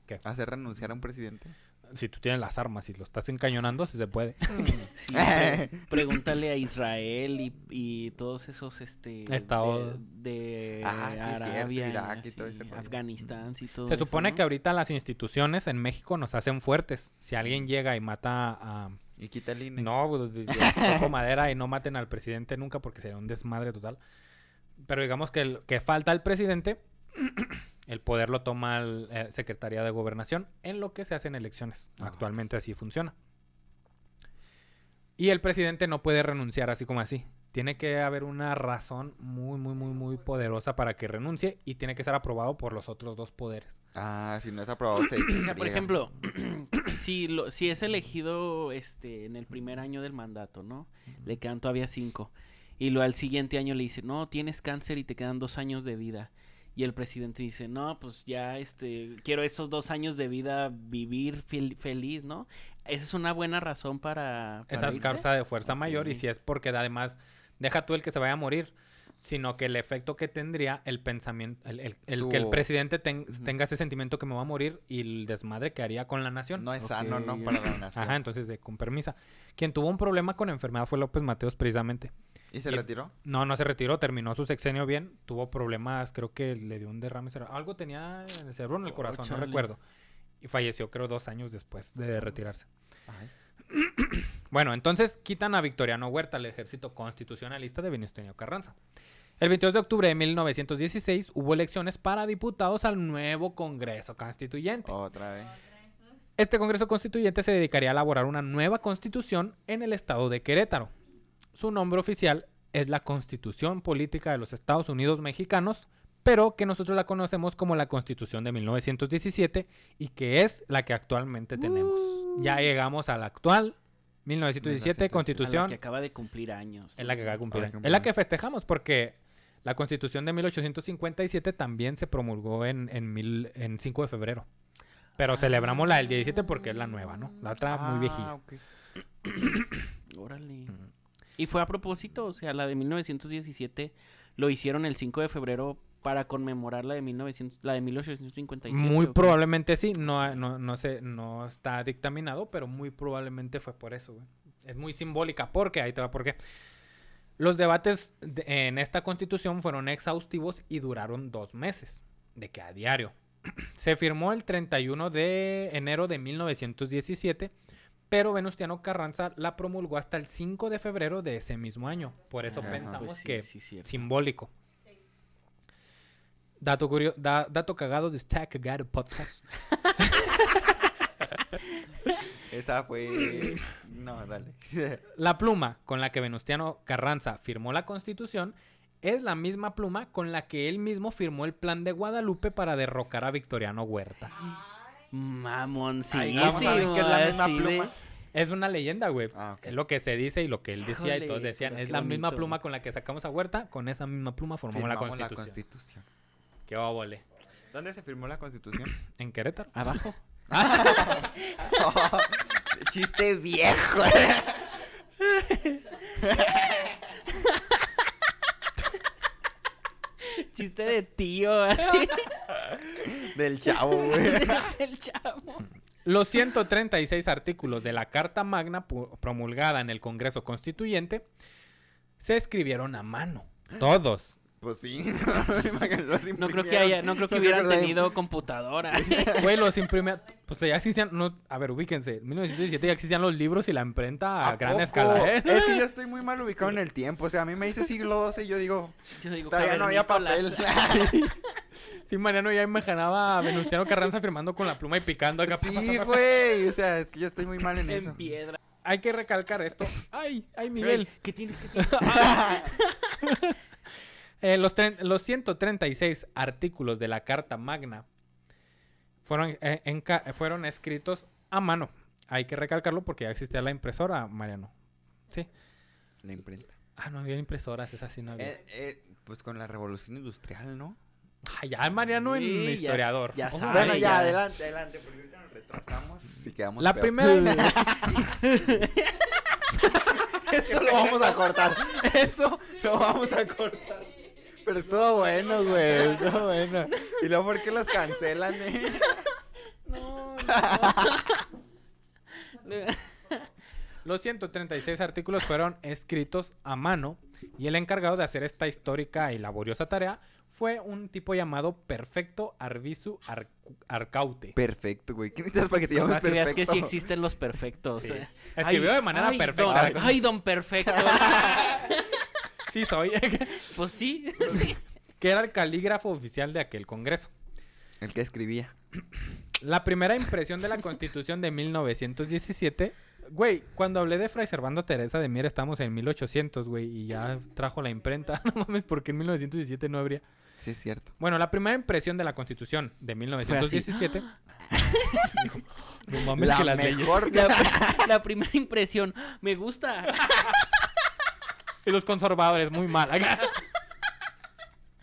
¿Qué? ¿Hacer renunciar a un presidente? Si tú tienes las armas y lo estás encañonando, sí se puede. Sí, pre- pregúntale a Israel y, y todos esos este Estado- de, de Ah, sí, es cierto, Arabia, Irak y todo así, ese rollo. Afganistán y todo Se eso, supone ¿no? que ahorita las instituciones en México nos hacen fuertes. Si alguien llega y mata a... Y quita el INE. No, pues, toco madera y no maten al presidente nunca porque sería un desmadre total. Pero digamos que, el- que falta el presidente, el poder lo toma el eh, Secretaría de Gobernación en lo que se hacen elecciones. Ah. Actualmente así funciona. Y el presidente no puede renunciar así como así. Tiene que haber una razón muy, muy, muy, muy poderosa para que renuncie y tiene que ser aprobado por los otros dos poderes. Ah, si no es aprobado, se O sea, por ejemplo, si, lo, si es elegido este, en el primer año del mandato, ¿no? Le quedan todavía cinco. Y luego al siguiente año le dice, no, tienes cáncer y te quedan dos años de vida. Y el presidente dice, no, pues ya, este, quiero esos dos años de vida vivir fel- feliz, ¿no? Esa es una buena razón para... para Esa es causa de fuerza mayor y si es porque además deja tú el que se vaya a morir, sino que el efecto que tendría el pensamiento, el, el- el que el presidente ten- tenga ese sentimiento que me va a morir y el desmadre que haría con la nación. No es sano, ¿no? Para la nación. Ajá, entonces de, con permisa. Quien tuvo un problema con enfermedad fue López Mateos precisamente. ¿Y se y- retiró? No, no se retiró, terminó su sexenio bien, tuvo problemas, creo que le dio un derrame cerebral. Algo tenía en el cerebro en el Oh, corazón, no recuerdo. Y falleció creo dos años después de retirarse. Ay. Bueno, entonces quitan a Victoriano Huerta, el ejército constitucionalista de Venustiano Carranza. El 22 de octubre de 1916 hubo elecciones para diputados al nuevo Congreso Constituyente. Otra vez. Este Congreso Constituyente se dedicaría a elaborar una nueva constitución en el estado de Querétaro. Su nombre oficial es la Constitución Política de los Estados Unidos Mexicanos, pero que nosotros la conocemos como la Constitución de 1917 y que es la que actualmente tenemos. Ya llegamos a la actual 1917 1917, A la Constitución. que acaba de cumplir años. Es la que acaba de cumplir. Años. Es la que festejamos porque la Constitución de 1857 también se promulgó en, en, mil- en 5 de febrero. Pero celebramos la del 17 porque es la nueva, ¿no? La otra muy viejilla. Ah, ok. Órale. Y fue a propósito, o sea, la de 1917 lo hicieron el 5 de febrero para conmemorar la de 1900, la de 1857. Muy probablemente sí, no, no, no, sé, no está dictaminado, pero muy probablemente fue por eso, güey. Es muy simbólica, porque ahí te va por qué. Los debates de- en esta constitución fueron exhaustivos y duraron dos meses, de que a diario. Se firmó el 31 de enero de 1917, pero Venustiano Carranza la promulgó hasta el 5 de febrero de ese mismo año. Por eso Ajá. pensamos Pues sí, que sí, simbólico. Dato, curio- da- dato cagado de Está Cagado Podcast. Esa fue. No, dale. La pluma con la que Venustiano Carranza firmó la constitución es la misma pluma con la que él mismo firmó el plan de Guadalupe para derrocar a Victoriano Huerta. Mamoncísimo. vamos a ver qué es la misma pluma. Es una leyenda, güey. Ah. Es lo que se dice y lo que él decía y todos decían. Es la misma pluma con la que sacamos a Huerta, con esa misma pluma formamos la constitución. constitución. Qué óvole. ¿Dónde se firmó la constitución? En Querétaro. Abajo. Chiste viejo. Chiste de tío, así. Del chavo, güey. del chavo. Los 136 artículos de la Carta Magna promulgada en el Congreso Constituyente se escribieron a mano. Todos. Pues sí. No creo que haya, no creo que hubieran tenido computadora. Güey, los imprimía. Pues ya existían. No, a ver, ubíquense. En 1917 ya existían los libros y la imprenta a, gran escala, ¿eh? Es que yo estoy muy mal ubicado en el tiempo. O sea, a mí me dice siglo XII y yo digo, Yo digo, todavía no había papel. Sí, Mariano ya imaginaba a Venustiano Carranza firmando con la pluma y picando acá. sí, güey. O sea, es que yo estoy muy mal en eso. En piedra. Hay que recalcar esto. Ay, ay, Miguel. ¿Qué tienes? ¿Qué tienes? Eh, los, tre- los 136 artículos de la Carta Magna fueron, eh, fueron escritos a mano. Hay que recalcarlo porque ya existía la impresora, Mariano. Sí. La imprenta. Ah, no había impresoras, esas sí no había. Eh, eh, pues con la revolución industrial, ¿no? Ah, ya Mariano en Sí, ya- historiador. ya Ojo. sabe. bueno, ya, ya. adelante, adelante, porque ahorita nos retrasamos y quedamos La peor. primera... Esto lo vamos a cortar. Eso lo vamos a cortar. Pero estuvo bueno, güey. Estuvo bueno. Y luego, ¿por qué los cancelan, eh? No, no. Los 136 artículos fueron escritos a mano y el encargado de hacer esta histórica y laboriosa tarea fue un tipo llamado Perfecto Arvisu Ar- Arcaute. Perfecto, güey. ¿Qué necesitas para que te llames Para que perfecto? que sí existen los perfectos. Sí. eh. Escribió Ay, de manera ay, perfecta. don- ay, don perfecto. Sí soy. pues sí. que era el calígrafo oficial de aquel congreso. El que escribía. La primera impresión de la constitución de 1917 Güey, cuando hablé de Fray Servando Teresa de Mier estamos en 1800, güey, y ya trajo la imprenta. No mames, porque en 1917 no habría. Sí, es cierto. Bueno, la primera impresión de la Constitución de 1917. Dijo, no mames que las leyes. mejor La, la primera impresión, me gusta. Y los conservadores, muy mal.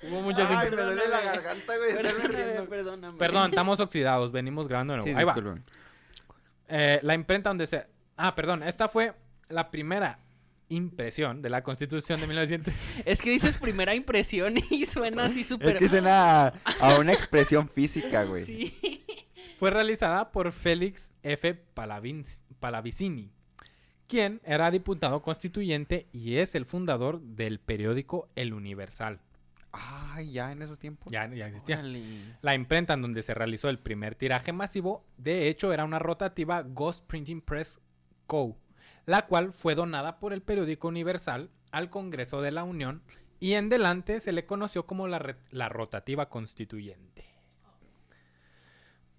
Hubo muchas Ay, me duele la garganta, güey. Perdóname. Perdón, estamos oxidados, venimos grabando de nuevo. Sí, Ahí va. Eh, la imprenta donde se... Ah, perdón, esta fue la primera impresión de la Constitución de 1900. Es que dices primera impresión y suena así Es súper... que suena a una expresión física, güey. Sí. Fue realizada por Félix F. Palavicini, quien era diputado constituyente y es el fundador del periódico El Universal. Ay, ya en esos tiempos. Ya, ya existía. Órale. La imprenta en donde se realizó el primer tiraje masivo, de hecho, era una rotativa Ghost Printing Press Co., la cual fue donada por el periódico Universal al Congreso de la Unión y en delante se le conoció como la, la rotativa constituyente.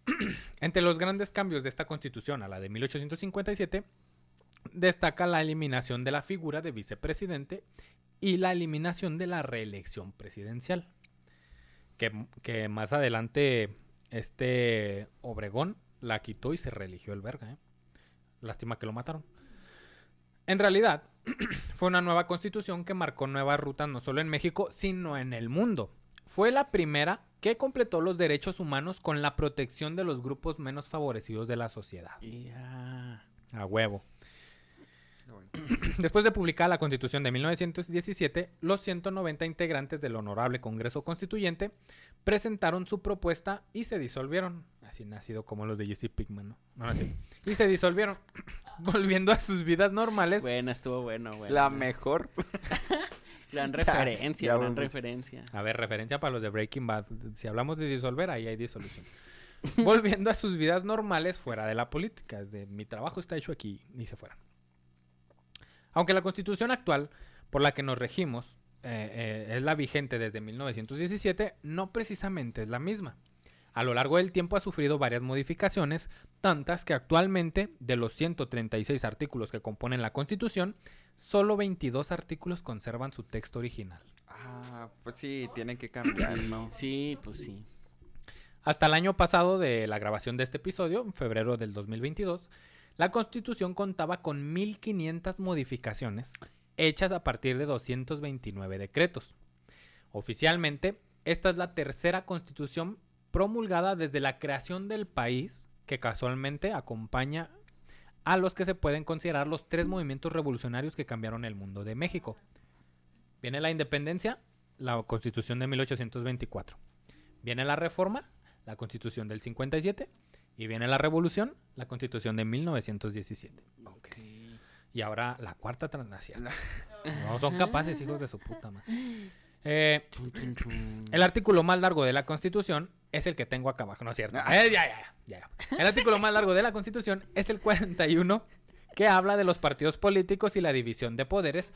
Entre los grandes cambios de esta constitución a la de 1857, destaca la eliminación de la figura de vicepresidente y la eliminación de la reelección presidencial que, que más adelante este Obregón la quitó y se reeligió el verga. ¿eh? Lástima que lo mataron. En realidad, fue una nueva constitución que marcó nuevas rutas no solo en México, sino en el mundo. Fue la primera que completó los derechos humanos con la protección de los grupos menos favorecidos de la sociedad. A huevo. Después de publicar la Constitución de 1917, los 190 integrantes del Honorable Congreso Constituyente presentaron su propuesta y se disolvieron. Así nacido como los de Jesse Pickman, ¿no? No, cierto. Y se disolvieron, volviendo a sus vidas normales. Bueno, estuvo bueno, bueno. La mejor. Gran referencia, ya gran referencia. A ver, referencia para los de Breaking Bad. Si hablamos de disolver, ahí hay disolución. volviendo a sus vidas normales fuera de la política. Es de mi trabajo está hecho aquí y se fueran. Aunque la constitución actual por la que nos regimos eh, eh, es la vigente desde 1917, no precisamente es la misma. A lo largo del tiempo ha sufrido varias modificaciones, tantas que actualmente de los 136 artículos que componen la Constitución, solo 22 artículos conservan su texto original. Ah, pues sí, tienen que cambiar, ¿no? Sí, pues sí. Hasta el año pasado de la grabación de este episodio, en febrero del 2022, la Constitución contaba con 1.500 modificaciones hechas a partir de 229 decretos. Oficialmente, esta es la tercera Constitución promulgada desde la creación del país que casualmente acompaña a los que se pueden considerar los tres movimientos revolucionarios que cambiaron el mundo de México. Viene la independencia, la Constitución de 1824. Viene la reforma, la Constitución del 57. Y viene la revolución, la Constitución de 1917. Ok. Y ahora la cuarta transnación. No son capaces, hijos de su puta madre. Eh, el artículo más largo de la Constitución es el que tengo acá abajo, ¿no es cierto? Eh, ya, ya, ya, ya. El artículo más largo de la Constitución es el 41, que habla de los partidos políticos y la división de poderes.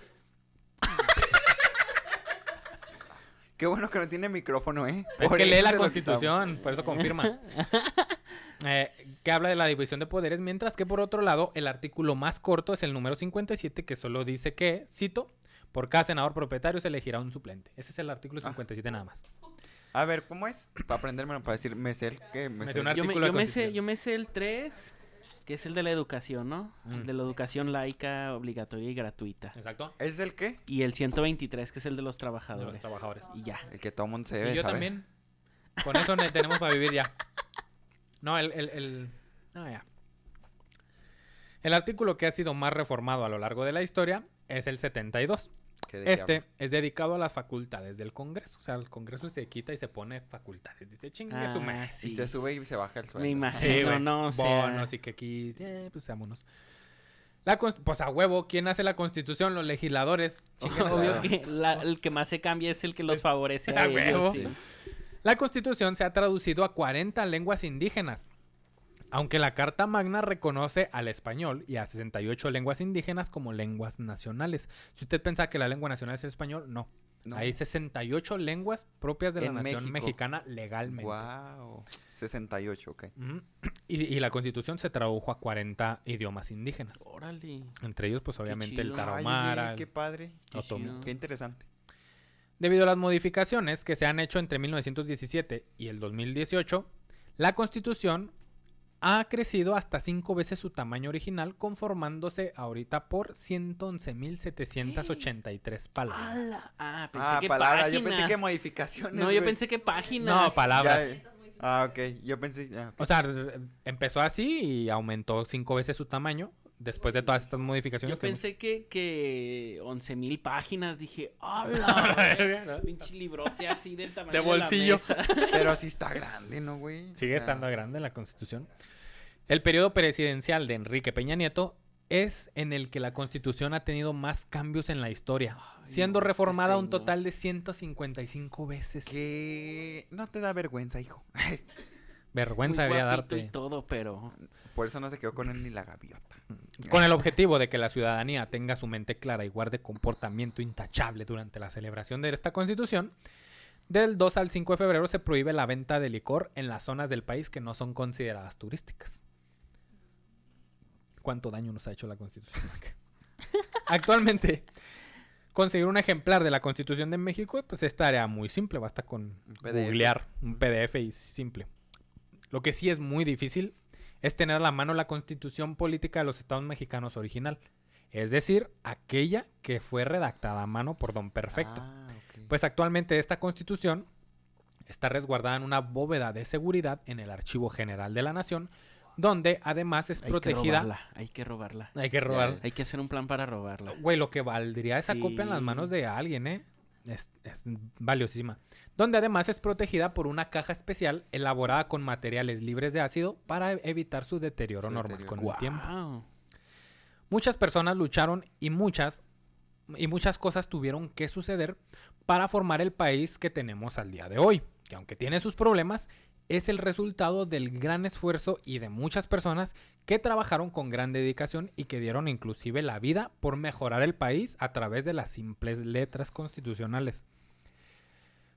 Qué bueno que no tiene micrófono, ¿eh? Es Por que eso lee la Constitución, por eso confirma. Eh, que habla de la división de poderes, mientras que por otro lado, el artículo más corto es el número 57, que solo dice que, cito, por cada senador propietario se elegirá un suplente. Ese es el artículo Ah. 57 nada más. A ver, ¿cómo es? Para aprendérmelo, para decir, me sé el que... Me Me sé un Yo me, artículo de yo, me sé, Constitución. yo me sé el 3, que es el de la educación, ¿no? Mm. El de la educación laica, obligatoria y gratuita. Exacto. ¿Es el qué? Y el 123, que es el de los De trabajadores. los trabajadores. Y ya. El que todo mundo se Y debe yo saber. también. Con eso ne- tenemos para vivir ya. No, el, el, el- no, ya. El artículo que ha sido más reformado a lo largo de la historia es el 72. ¿Qué de qué Este habla? es dedicado a las facultades del Congreso. O sea, el Congreso se quita y se pone facultades. Dice, chingue su madre". Ah, sí. Y se sube y se baja el sueldo. Me imagino, Sí, no, o sea... Bonos y que aquí, eh, pues vámonos. La pues a huevo, ¿quién hace la constitución? Los legisladores. Su Obvio que la- el que más se cambia es el que los favorece A a ellos. huevo. sí. La constitución se ha traducido a 40 lenguas indígenas. Aunque la Carta Magna reconoce al español y a 68 lenguas indígenas como lenguas nacionales. Si usted piensa que la lengua nacional es el español, no. No. Hay 68 lenguas propias de la En nación México. mexicana legalmente. Wow. 68, ok. Y, y la constitución se tradujo a 40 idiomas indígenas. Órale. Entre ellos, pues obviamente el. Ay, tarahumara. qué padre. Qué Otomí. chido. Qué interesante. Debido a las modificaciones que se han hecho entre 1917 y el 2018, la constitución ha crecido hasta cinco veces su tamaño original, conformándose ahorita por 111.783 palabras. ¡Hala! Ah, pensé Ah, que palabra. Yo pensé que modificaciones. No, yo pensé que páginas. No, palabras. Ya, Ah, ok. Yo pensé. ah. O sea, empezó así y aumentó cinco veces su tamaño después de todas estas modificaciones. Yo que hemos- pensé que, que 11.000 páginas. Dije, ¡hala! ¿no? Pinche librote así del tamaño De de, bolsillo. La mesa. Pero sí está grande, ¿no, güey? O Sigue sea, estando grande la constitución. El periodo presidencial de Enrique Peña Nieto es en el que la constitución ha tenido más cambios en la historia, Ay, siendo no, este reformada un total de 155 veces. Que no te da vergüenza, hijo. Vergüenza Muy debería guapito y darte. todo, pero... Por eso no se quedó con él ni la gaviota. Con el objetivo de que la ciudadanía tenga su mente clara y guarde comportamiento intachable durante la celebración de esta constitución, del 2 al 5 de febrero se prohíbe la venta de licor en las zonas del país que no son consideradas turísticas. ¿Cuánto daño nos ha hecho la constitución? Actualmente, conseguir un ejemplar de la constitución de México, pues es tarea muy simple, basta con PDF. googlear un PDF y simple. Lo que sí es muy difícil es tener a la mano la constitución política de los estados mexicanos original. Es decir, aquella que fue redactada a mano por Don Perfecto. Ah. Pues actualmente esta constitución está resguardada en una bóveda de seguridad en el Archivo General de la Nación, donde además es Hay que protegida. robarla, hay que robarla. Hay que robar. Ya. Hay que hacer un plan para robarla. Güey, lo que valdría esa copia en las manos de alguien, ¿eh? Es, es valiosísima. Donde además es protegida por una caja especial elaborada con materiales libres de ácido para evitar su deterioro Su normal deterioro. con el tiempo. Muchas personas lucharon y muchas y muchas cosas tuvieron que suceder para formar el país que tenemos al día de hoy, que aunque tiene sus problemas, es el resultado del gran esfuerzo y de muchas personas que trabajaron con gran dedicación y que dieron inclusive la vida por mejorar el país a través de las simples letras constitucionales.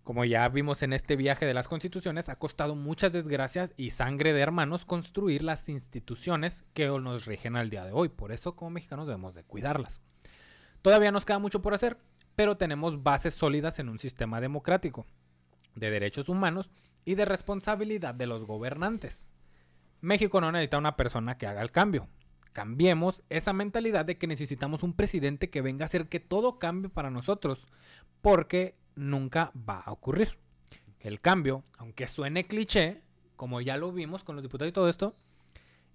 Como ya vimos en este viaje de las constituciones, ha costado muchas desgracias y sangre de hermanos construir las instituciones que nos rigen al día de hoy. Por eso, como mexicanos, debemos de cuidarlas. Todavía nos queda mucho por hacer, pero tenemos bases sólidas en un sistema democrático, de derechos humanos y de responsabilidad de los gobernantes. México no necesita una persona que haga el cambio. Cambiemos esa mentalidad de que necesitamos un presidente que venga a hacer que todo cambie para nosotros, porque nunca va a ocurrir. El cambio, aunque suene cliché, como ya lo vimos con los diputados y todo esto,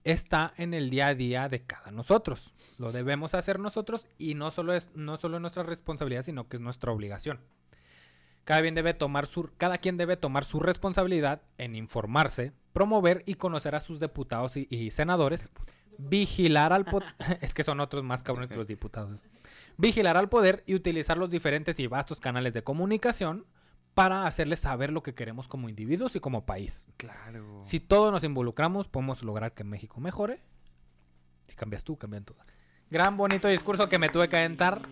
está en el día a día de cada nosotros. Lo debemos hacer nosotros y no solo es no solo es nuestra responsabilidad, sino que es nuestra obligación. Cada, bien debe tomar su, cada quien debe tomar su responsabilidad en informarse, promover y conocer a sus diputados y, y senadores, vigilar al poder, es que son otros más cabrones que los diputados, vigilar al poder y utilizar los diferentes y vastos canales de comunicación para hacerles saber lo que queremos como individuos y como país. Claro. Si todos nos involucramos, podemos lograr que México mejore. Si cambias tú, cambian todas. Gran bonito discurso que me tuve que aventar.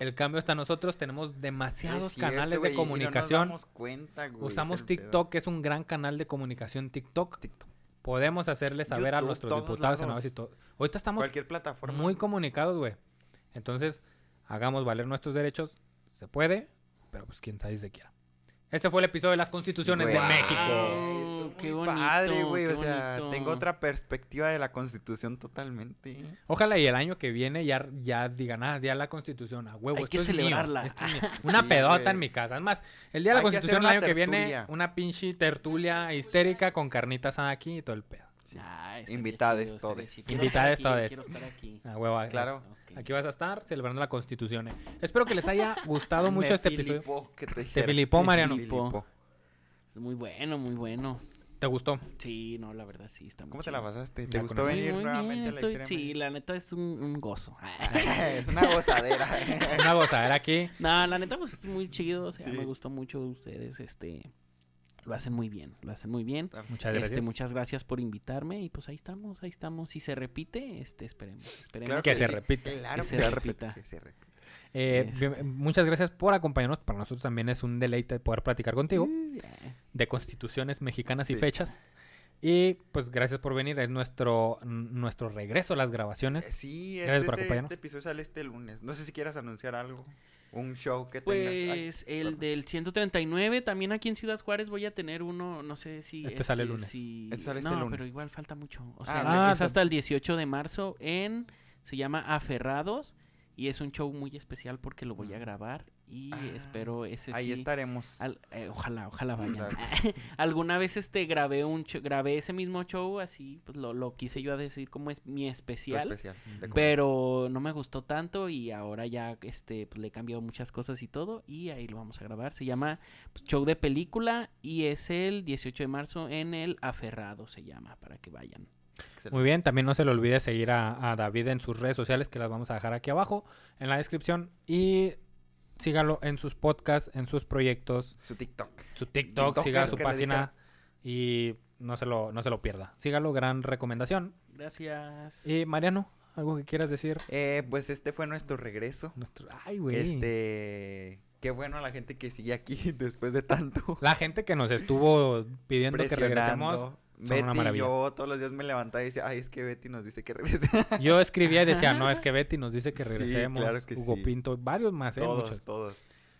El cambio está en nosotros. Tenemos demasiados cierto, canales de no nos comunicación. damos cuenta, Usamos. TikTok, que es un gran canal de comunicación TikTok. Podemos hacerle saber a nuestros diputados, senadores y todo. Ahorita estamos Cualquier plataforma. muy comunicados, güey. Entonces, hagamos valer nuestros derechos. Se puede, pero pues quién sabe si se quiera. Ese fue el episodio de las constituciones de México. Es Qué bonito, padre, güey. O sea, bonito. tengo otra perspectiva de la constitución totalmente. Ojalá y el año que viene ya, ya digan, ah, ya la constitución, a huevo. Hay esto que es mío, celebrarla. esto es mío". Una Sí, pedota en mi casa. Además, el día de la Hay constitución el año que viene, una pinche tertulia histérica con carnitas aquí y todo el pedo. Ah, estaría Invitades. Quiero Invitades aquí, todes. Quiero estar aquí. A huevo. Claro. Aquí vas a estar celebrando la constitución. eh. Espero que les haya gustado mucho Me este episodio. filipó que te Te filipó, Mariano. filipó. Es muy bueno, muy bueno. ¿Te gustó? Sí, no, la verdad sí, está muy ¿Cómo te la pasaste? ¿Te gustó conocí. Venir muy nuevamente bien, a la estoy-? Sí, la neta es un, un gozo. es una gozadera. Una gozadera aquí. no, la neta pues es muy chido, o sea, Sí. me gustó mucho ustedes, este... Lo hacen muy bien, lo hacen muy bien. Muchas Este, gracias. muchas gracias por invitarme y pues ahí estamos, ahí estamos. Si se repite, este, esperemos, esperemos Claro Que se sí. repita. Claro Que que se se repita. repita. Que se repita. Eh, Este. muchas gracias por acompañarnos. Para nosotros también es un deleite poder platicar contigo ya. de constituciones mexicanas y Sí. fechas. Y pues gracias por venir. Es nuestro, nuestro regreso a las Eh, grabaciones. Sí, Gracias este, por ese- acompañarnos. este episodio sale este lunes. No sé si quieras anunciar algo. Un show que tengas. Ay, Pues el perdón. del 139, también aquí en Ciudad Juárez voy a tener uno, no sé si... Este sale el lunes. si- Este sale este no, lunes. pero igual falta mucho. O Ah, sea, ok. es hasta el 18 de marzo en... Se llama Aferrados y es un show muy especial porque lo voy a grabar y Ah, espero ese Ahí sí... estaremos. al- eh, ojalá, ojalá vayan. Alguna vez este grabé un show- grabé ese mismo show así, pues lo, lo quise yo a decir como es mi especial. especial. Pero no me gustó tanto y ahora ya este pues, le he cambiado muchas cosas y todo y ahí lo vamos a grabar. Se llama pues, Show de Película y es el 18 de marzo en el Aferrado se llama para que vayan. Excelente. Muy bien, también no se le olvide seguir a, a David en sus redes sociales que las vamos a dejar aquí abajo en la descripción y sígalo en sus podcasts, en sus proyectos, Su TikTok. su TikTok, TikToker siga su página y no se lo no se lo pierda. Sígalo, gran recomendación. Gracias. Y Mariano, algo que quieras decir? Eh, pues este fue nuestro regreso. Nuestro... Ay, güey. Este. Qué bueno a la gente que sigue aquí después de tanto. La gente que nos estuvo pidiendo que regresemos. Son Betty una maravilla. yo todos los días me levantaba y decía, ay, es que Betty nos dice que regrese. Yo escribía y decía, no, es que Betty nos dice que Sí, regresemos. claro que Hugo sí. Pinto, varios más, ¿eh? todos, Muchos. todos.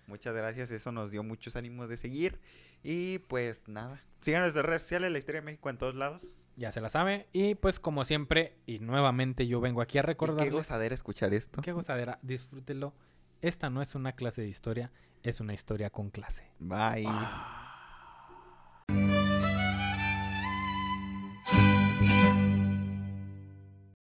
Muchas gracias, eso nos dio muchos ánimos de seguir. Y pues nada, sigan nuestras redes sociales, la historia de México en todos lados. Ya se la sabe. Y pues como siempre, y nuevamente yo vengo aquí a Y qué gozadera escuchar esto. Qué gozadera, disfrútelo. Esta no es una clase de historia, es una historia con clase. Bye. Ah.